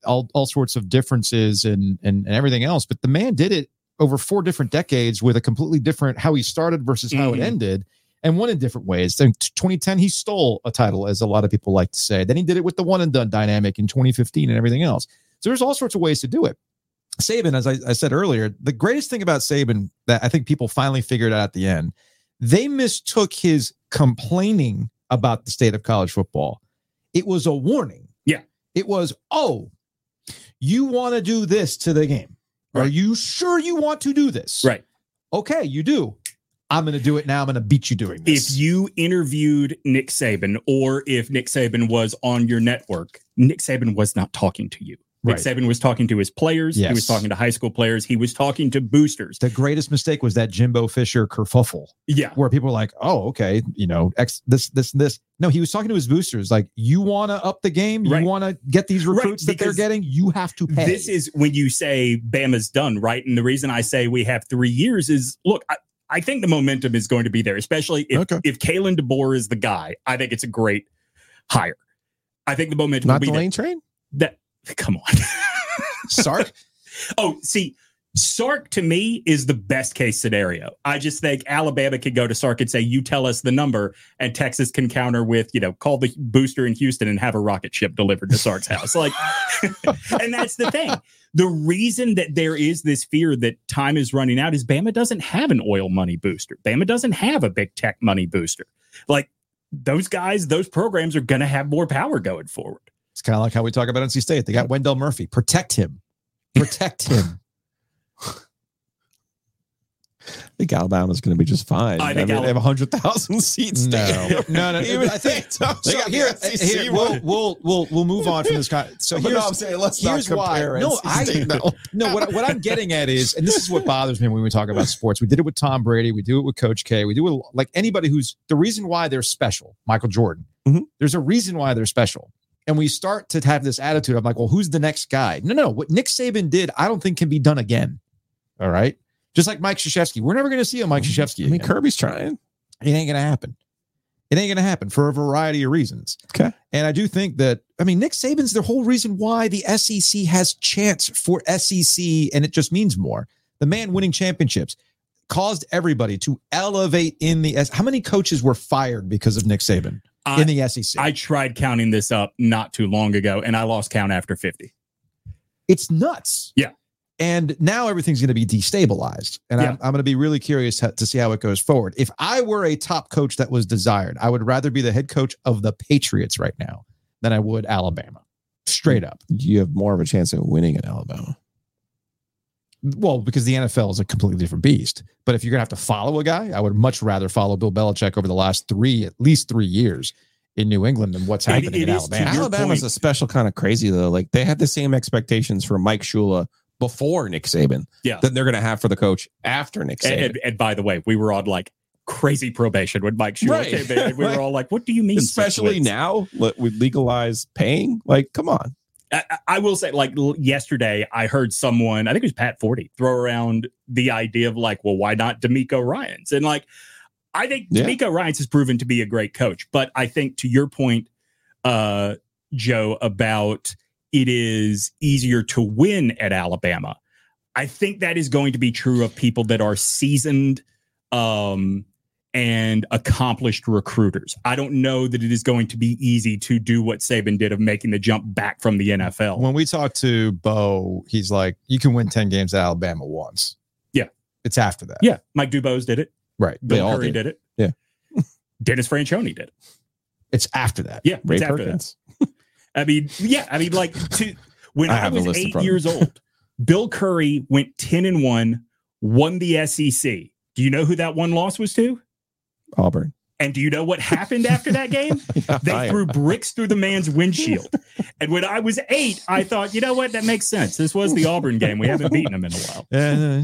all, all sorts of differences and, and and everything else, but the man did it over four different decades with a completely different how he started versus how Mhm. it ended, and won in different ways. In 2010, he stole a title, as a lot of people like to say. Then he did it with the one and done dynamic in 2015 and everything else. So there's all sorts of ways to do it. Saban, as I, I said earlier, the greatest thing about Saban that I think people finally figured out at the end, they mistook his complaining about the state of college football. It was a warning. Yeah. It was, oh, you want to do this to the game. Are you sure you want to do this? Right. Okay, you do. I'm going to do it now. I'm going to beat you doing this. If you interviewed Nick Saban or if Nick Saban was on your network, Nick Saban was not talking to you. Nick Right. Saban was talking to his players. He was talking to high school players. He was talking to boosters. the greatest mistake was that Jimbo Fisher kerfuffle. Yeah. where people were like, "Oh, okay, you know, X this, this, and this." No, he was talking to his boosters, like, "You want to up the game? You Right. want to get these Right, recruits that they're getting? You have to pay." This is when you say Bama's done, right? And the reason I say we have three years is look, I, I think the momentum is going to be there, especially if, Okay. if Kalen DeBoer is the guy. I think it's a great hire. I think the momentum not will be the there. lane train. That come on. Sark. Oh, see, Sark to me is the best case scenario. I just think Alabama could go to Sark and say, "You tell us the number," and Texas can counter with, you know, call the booster in Houston and have a rocket ship delivered to Sark's house. Like, and that's the thing. The reason that there is this fear that time is running out is Bama doesn't have an oil money booster. Bama doesn't have a big tech money booster. Like those guys, those programs are going to have more power going forward. It's kind of like how we talk about NC State. They got Wendell Murphy. Protect him. Protect him. I think Alabama's going to be just fine. I I, think mean, Ala- they have hundred thousand seats. No, stadium. no, no. Even I think if they don't so. Here, SEC here we'll, we'll we'll we'll move on from this. Con- so But no, here's I'm saying let's not here's why. No, I no, no. What, what I'm getting at is, and this is what bothers me when we talk about sports. We did it with Tom Brady. We do it with Coach K. We do it like anybody who's the reason why they're special. Michael Jordan. Mhm. There's a reason why they're special. And we start to have this attitude of like, well, who's the next guy? No, no. What Nick Saban did, I don't think can be done again. All right. Just like Mike Krzyzewski. We're never going to see a Mike mm-hmm. Krzyzewski. I mean, again. Kirby's trying. It ain't gonna happen. It ain't gonna happen for a variety of reasons. Okay. And I do think that I mean Nick Saban's the whole reason why the SEC has chance for SEC, and it just means more. The man winning championships caused everybody to elevate in the S. How many coaches were fired because of Nick Saban I, in the SEC? I tried counting this up not too long ago, and I lost count after 50. it's nuts. Yeah. And now everything's going to be destabilized. And I'm, I'm going to be really curious ho- to see how it goes forward. If I were a top coach that was desired, I would rather be the head coach of the Patriots right now than I would Alabama. Straight up. You have more of a chance of winning in Alabama. Well, because the NFL is a completely different beast. But if you're going to have to follow a guy, I would much rather follow Bill Belichick over the last three, at least three years in New England than what's happening it in is to Alabama. your Alabama's point- a special kind of crazy though. Like they had the same expectations for Mike Shula before Nick Saban Yeah. than they're going to have for the coach after Nick Saban. and, and by the way, we were on like crazy probation when Mike Shula Right. came in. And we Right. were all like, what do you mean? Especially now le- with legalized paying. Like, come on. I, I- will say, like l- yesterday, I heard someone, I think it was Pat Forde, throw around the idea of like, well, why not DeMeco Ryans? And like, I think Yeah. DeMeco Ryans has proven to be a great coach. But I think to your point, uh, Joe, about it is easier to win at Alabama. I think that is going to be true of people that are seasoned um, and accomplished recruiters. I don't know that it is going to be easy to do what Saban did of making the jump back from the NFL. When we talked to Bo, he's like, you can win 10 games at Alabama once. Yeah. It's after that. yeah, Mike Dubose did it. Right. Bill They all Curry did. did. it. Yeah. Dennis Franchione did it. It's after that. Yeah, Ray it's after that. Perkins. I mean, yeah, I mean, like to when I I, was eight front of me. years old, Bill Curry went ten and one, won the SEC. Do you know who that one loss was to? Auburn. And do you know what happened after that game? They threw bricks through the man's windshield. And when I was eight, I thought, you know what? That makes sense. This was the Auburn game. We haven't beaten them in a while. Uh,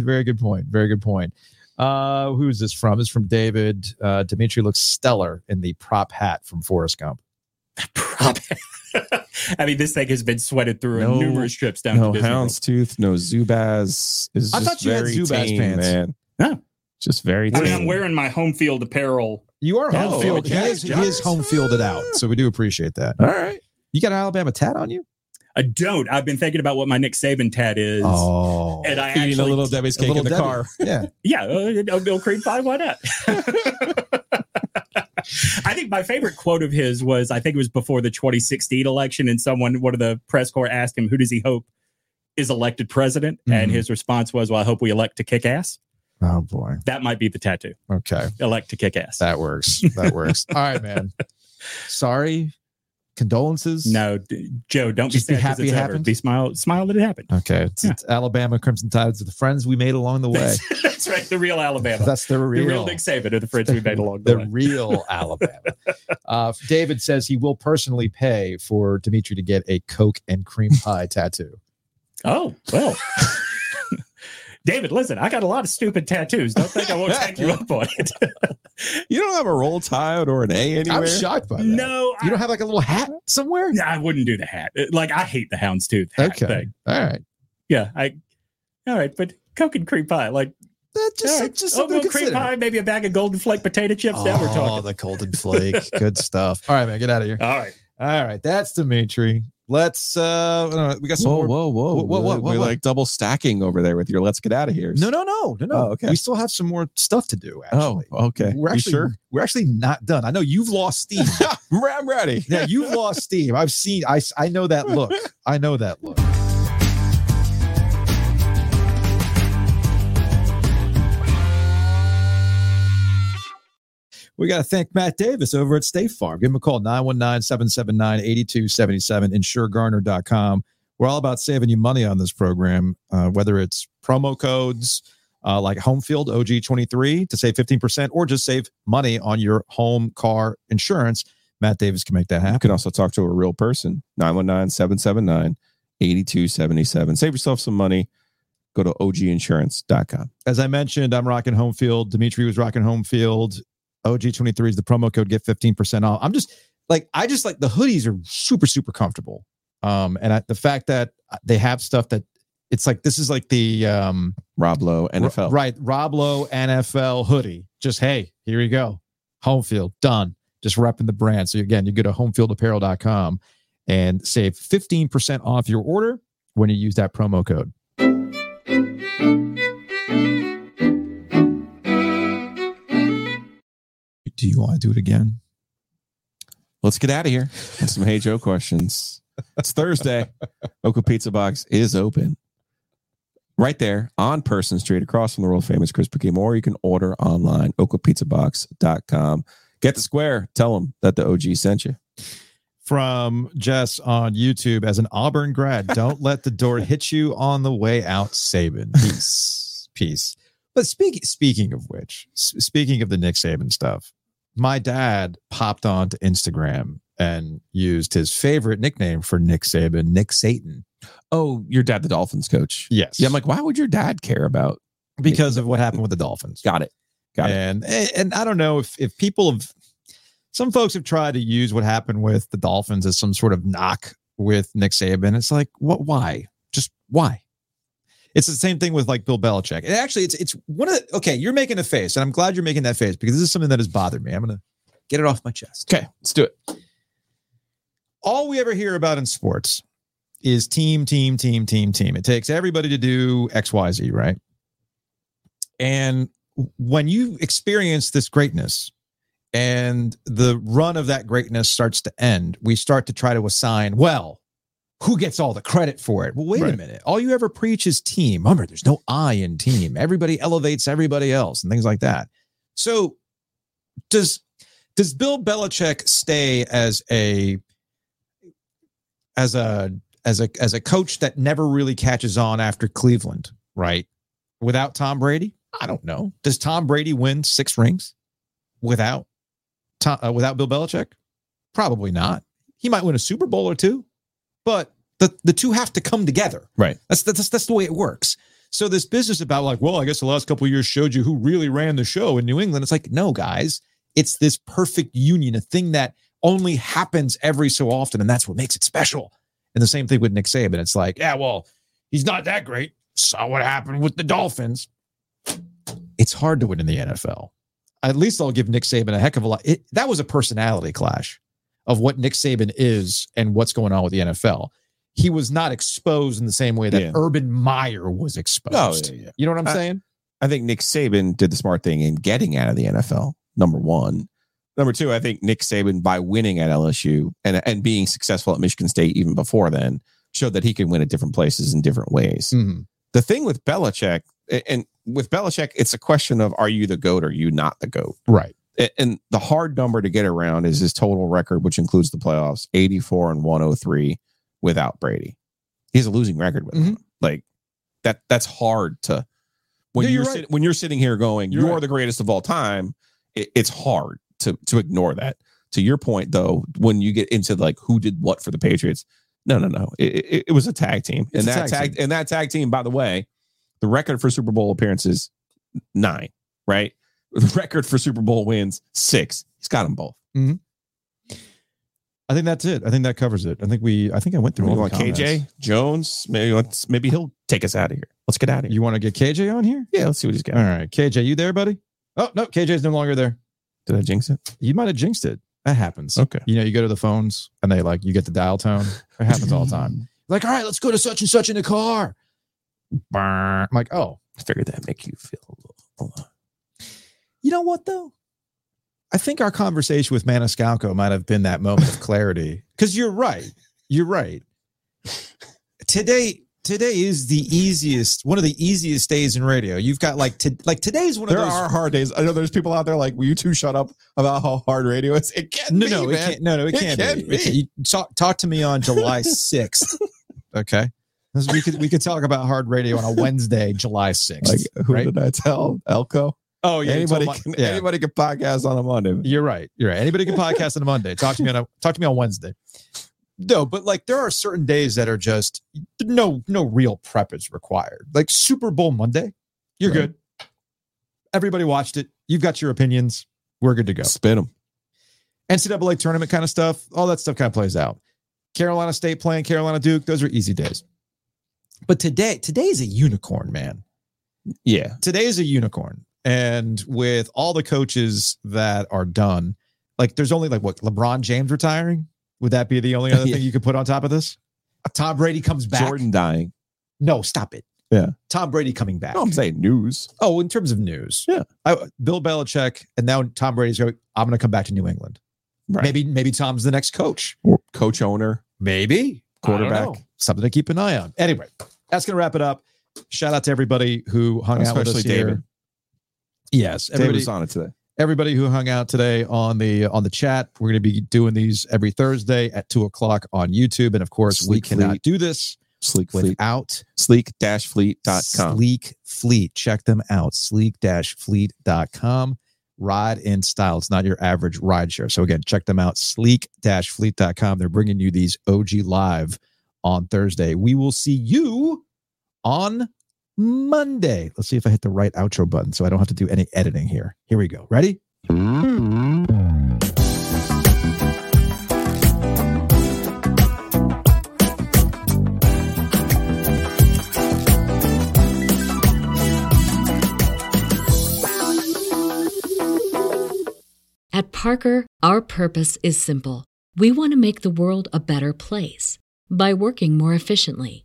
very good point. Very good point. Uh, who is this from? It's from David. Uh, Dimitri looks stellar in the prop hat from Forrest Gump. Prop. I mean, this thing has been sweated through No- numerous trips down No to Disney World. houndstooth, no Zubaz. Is I just thought you had Zubaz tame, pants. man. No. Just very I mean, I'm wearing my home field apparel. You are Oh, home field. He is, he is home fielded out. So we do appreciate that. All right. You got an Alabama tat on you? I don't. I've been thinking about what my Nick Saban tat is. Oh. And I Eating actually, a little Debbie's cake little in the Debbie. car. Yeah. yeah, uh, Bill Creed pie. Why not? I think my favorite quote of his was I think it was before the 2016 election, and someone, one of the press corps asked him, "Who does he hope is elected president?" And Mhm. his response was, "Well, I hope we elect to kick ass." Oh boy. That might be the tattoo. Okay. Elect to kick ass. That works. That works. All right, man. Sorry. Condolences. no, d- Joe, don't Just be be happy it over. happened? Be smile, smile that it happened. Okay. It's, Yeah. it's Alabama Crimson Tides are the friends we made along the way. That's, that's right. The real Alabama. That's the the real, real Nick Saban are the friends we made along the, the way. real Alabama. Uh, David says he will personally pay for Dimitri to get a Coke and cream pie tattoo. Oh, well. David, listen, I got a lot of stupid tattoos. Don't think I won't take you up on it. You don't have a roll tide or an A anywhere? I'm shocked by that. no, You I, don't have like a little hat somewhere? Yeah, I wouldn't do the hat. Like, I hate the houndstooth hat Okay. thing. All right. Yeah, I. All right, but Coke and cream pie, like That just, all right, just oatmeal something cream pie, maybe a bag of golden flake potato chips. now we're Oh, the golden flake. Good stuff. All right, man. Get out of here. All right, All right. That's Dimitri. Let's, uh, know, we got some Whoa, more. whoa, whoa. What- what- what- We're like double stacking over there with your let's get out of here. No, no, no, no, no. Oh, okay. We still have some more stuff to do. Oh, Actually, okay. We're You actually sure? we're actually not done. I know you've lost steam. I'm ready. yeah, you've lost steam. I've seen. I I know that look. I know that look. We got to thank Matt Davis over at State Farm. Give him a call, 919 779 8277, insuregarner.com. We're all about saving you money on this program, uh, whether it's promo codes uh, like Homefield OG23 to save 15% or just save money on your home car insurance. Matt Davis can make that happen. You can also talk to a real person, 919 779 8277. Save yourself some money. Go to oginsurance.com. As I mentioned, I'm rocking home field. Dimitri was rocking home field. OG23 is the promo code. Get 15% off. I'm just like, I just like the hoodies are super, super comfortable. Um, and I, the fact that they have stuff that it's like, this is like the, um, Rob Lowe, NFL. R- right. Rob Lowe NFL hoodie. Just, hey, here you go. Home field done. Just repping the brand. So again, you go to homefieldapparel.com and save 15% off your order when you use that promo code. Do you want to do it again? Let's get out of here with some Hey Joe questions. It's Thursday. Oka Pizza Box is open. Right there on Person Street, across from the world famous Krispy Kreme, or you can order online, okapizzabox.com. Get the square. Tell them that the OG sent you. from Jess on YouTube as an Auburn grad. Don't let the door hit you on the way out, Saban. Peace, peace. But speaking speaking of which, speaking of the Nick Saban stuff, my dad popped onto Instagram and used his favorite nickname for Nick Saban, Nick Satan. Oh, your dad, the Dolphins coach. Yes. Yeah, I'm like, why would your dad care about? because of what happened with the Dolphins. Got it. Got it. and and I don't know if if people have some folks have tried to use what happened with the Dolphins as some sort of knock with Nick Saban. It's like, what? Why? Just why? It's the same thing with like Bill Belichick. And actually, it's it's one of the, okay. You're making a face, and I'm glad you're making that face because this is something that has bothered me. I'm gonna get it off my chest. Okay, let's do it. All we ever hear about in sports is team, team, team, team, team. It takes everybody to do X, Y, Z, right? And when you experience this greatness and the run of that greatness starts to end, we start to try to assign, well, who gets all the credit for it? Well, wait a minute. All you ever preach is team. Remember, there's no I in team. Everybody elevates everybody else and things like that. So does does Bill Belichick stay as a as a as a as a coach that never really catches on after Cleveland, right? Without Tom Brady? I don't know. Does Tom Brady win six rings without Tom, uh, without Bill Belichick? Probably not. He might win a Super Bowl or two, but the the two have to come together. Right. That's that's that's the way it works. So this business about like, well, I guess the last couple of years showed you who really ran the show in New England. It's like, no, guys, it's this perfect union, a thing that only happens every so often, and that's what makes it special. And the same thing with Nick Saban. It's like, yeah, well, he's not that great. Saw what happened with the Dolphins. It's hard to win in the NFL. At least I'll give Nick Saban a heck of a lot. It, that was a personality clash of what Nick Saban is and what's going on with the NFL. He was not exposed in the same way that Yeah. Urban Meyer was exposed. Oh, yeah, yeah. You know what I'm I- saying? I think Nick Saban did the smart thing in getting out of the NFL. Number one. Number two, I think Nick Saban, by winning at LSU and, and being successful at Michigan State even before then, showed that he can win at different places in different ways. Mhm. The thing with Belichick, and with Belichick, it's a question of are you the GOAT or are you not the GOAT? Right. And the hard number to get around is his total record, which includes the playoffs 84 and 103 without Brady. He has a losing record with mm-hmm. him. Like that, that's hard to when Yeah, you're, you're right. sit- when you're sitting here going, You're you're, right. the greatest of all time. It, it's hard to to ignore that. To your point, though, when you get into like who did what for the Patriots, no, no, no, it, it, it was a tag team, It's and that tag tag, and that tag team, by the way, the record for Super Bowl appearances nine, right? The record for Super Bowl wins six. He's got them both. Mm-hmm. I think that's it. I think that covers it. I think we. I think I went through You all the want. KJ Jones? Maybe let's maybe he'll take us out of here. Let's get out of here. You want to get KJ on here? Yeah, let's see what he's got. All right, KJ, you there, buddy? Oh no, KJ's no longer there. Did I jinx it? You might have jinxed it. That happens. Okay. You know, you go to the phones and they like you get the dial tone. It happens all the time. Like, all right, let's go to such and such in the car. I'm like, oh, I figured that make you feel a little. You know what though? I think our conversation with Maniscalco might have been that moment of clarity. Because you're right. You're right. Today, today is the easiest, one of the easiest days in radio. You've got like to, like today's one of There those. are hard days. I know there's people out there like, will you two shut up about how hard radio is? It can no, be, no, it man. can't. No, no, it, It can't, can be. be. It can't- you talk, talk to me on July sixth. okay, we could we could talk about hard radio on a Wednesday, July sixth. Like, who right? did I tell? Elko? Oh yeah, anybody, can, yeah. anybody can podcast on a Monday. You're right. You're right. Anybody can podcast on a Monday. Talk to me on a talk to me on Wednesday. No, but like there are certain days that are just no no real prep is required. Like Super Bowl Monday, you're Right. good. Everybody watched it. You've got your opinions. We're good to go. Spin them. NCAA tournament kind of stuff, all that stuff kind of plays out. Carolina State playing Carolina Duke, those are easy days. But today, today is a unicorn, man. Yeah. Today is a unicorn. And with all the coaches that are done, like there's only like what LeBron James retiring. Would that be the only other Yeah. thing you could put on top of this? Tom Brady comes back. Jordan dying. No, stop it. Yeah. Tom Brady coming back. No, I'm saying news. Oh, in terms of news, Yeah. I, Bill Belichick, and now Tom Brady's going. I'm going to come back to New England. Right. Maybe, maybe Tom's the next coach. Or coach owner. Maybe Quarterback. I don't know. Something to keep an eye on. Anyway, that's going to wrap it up. Shout out to everybody who hung out with us Especially here. Yes, David everybody, was on it today. everybody who hung out today on the on the chat. We're going to be doing these every Thursday at two o'clock on YouTube, and of course, we Sleek cannot Fleet. do this Sleek Fleet. without Sleek Dash Fleet.com. Sleek Fleet. Check them out. Sleek Dash Fleet.com. ride in style. It's not your average ride share. So again, check them out, Sleek Dash Fleet.com. They're bringing you these OG live on Thursday. We will see you on Monday. Let's see if I hit the right outro button so I don't have to do any editing here. Here we go. Ready? At Parker, our purpose is simple. We want to make the world a better place by working more efficiently,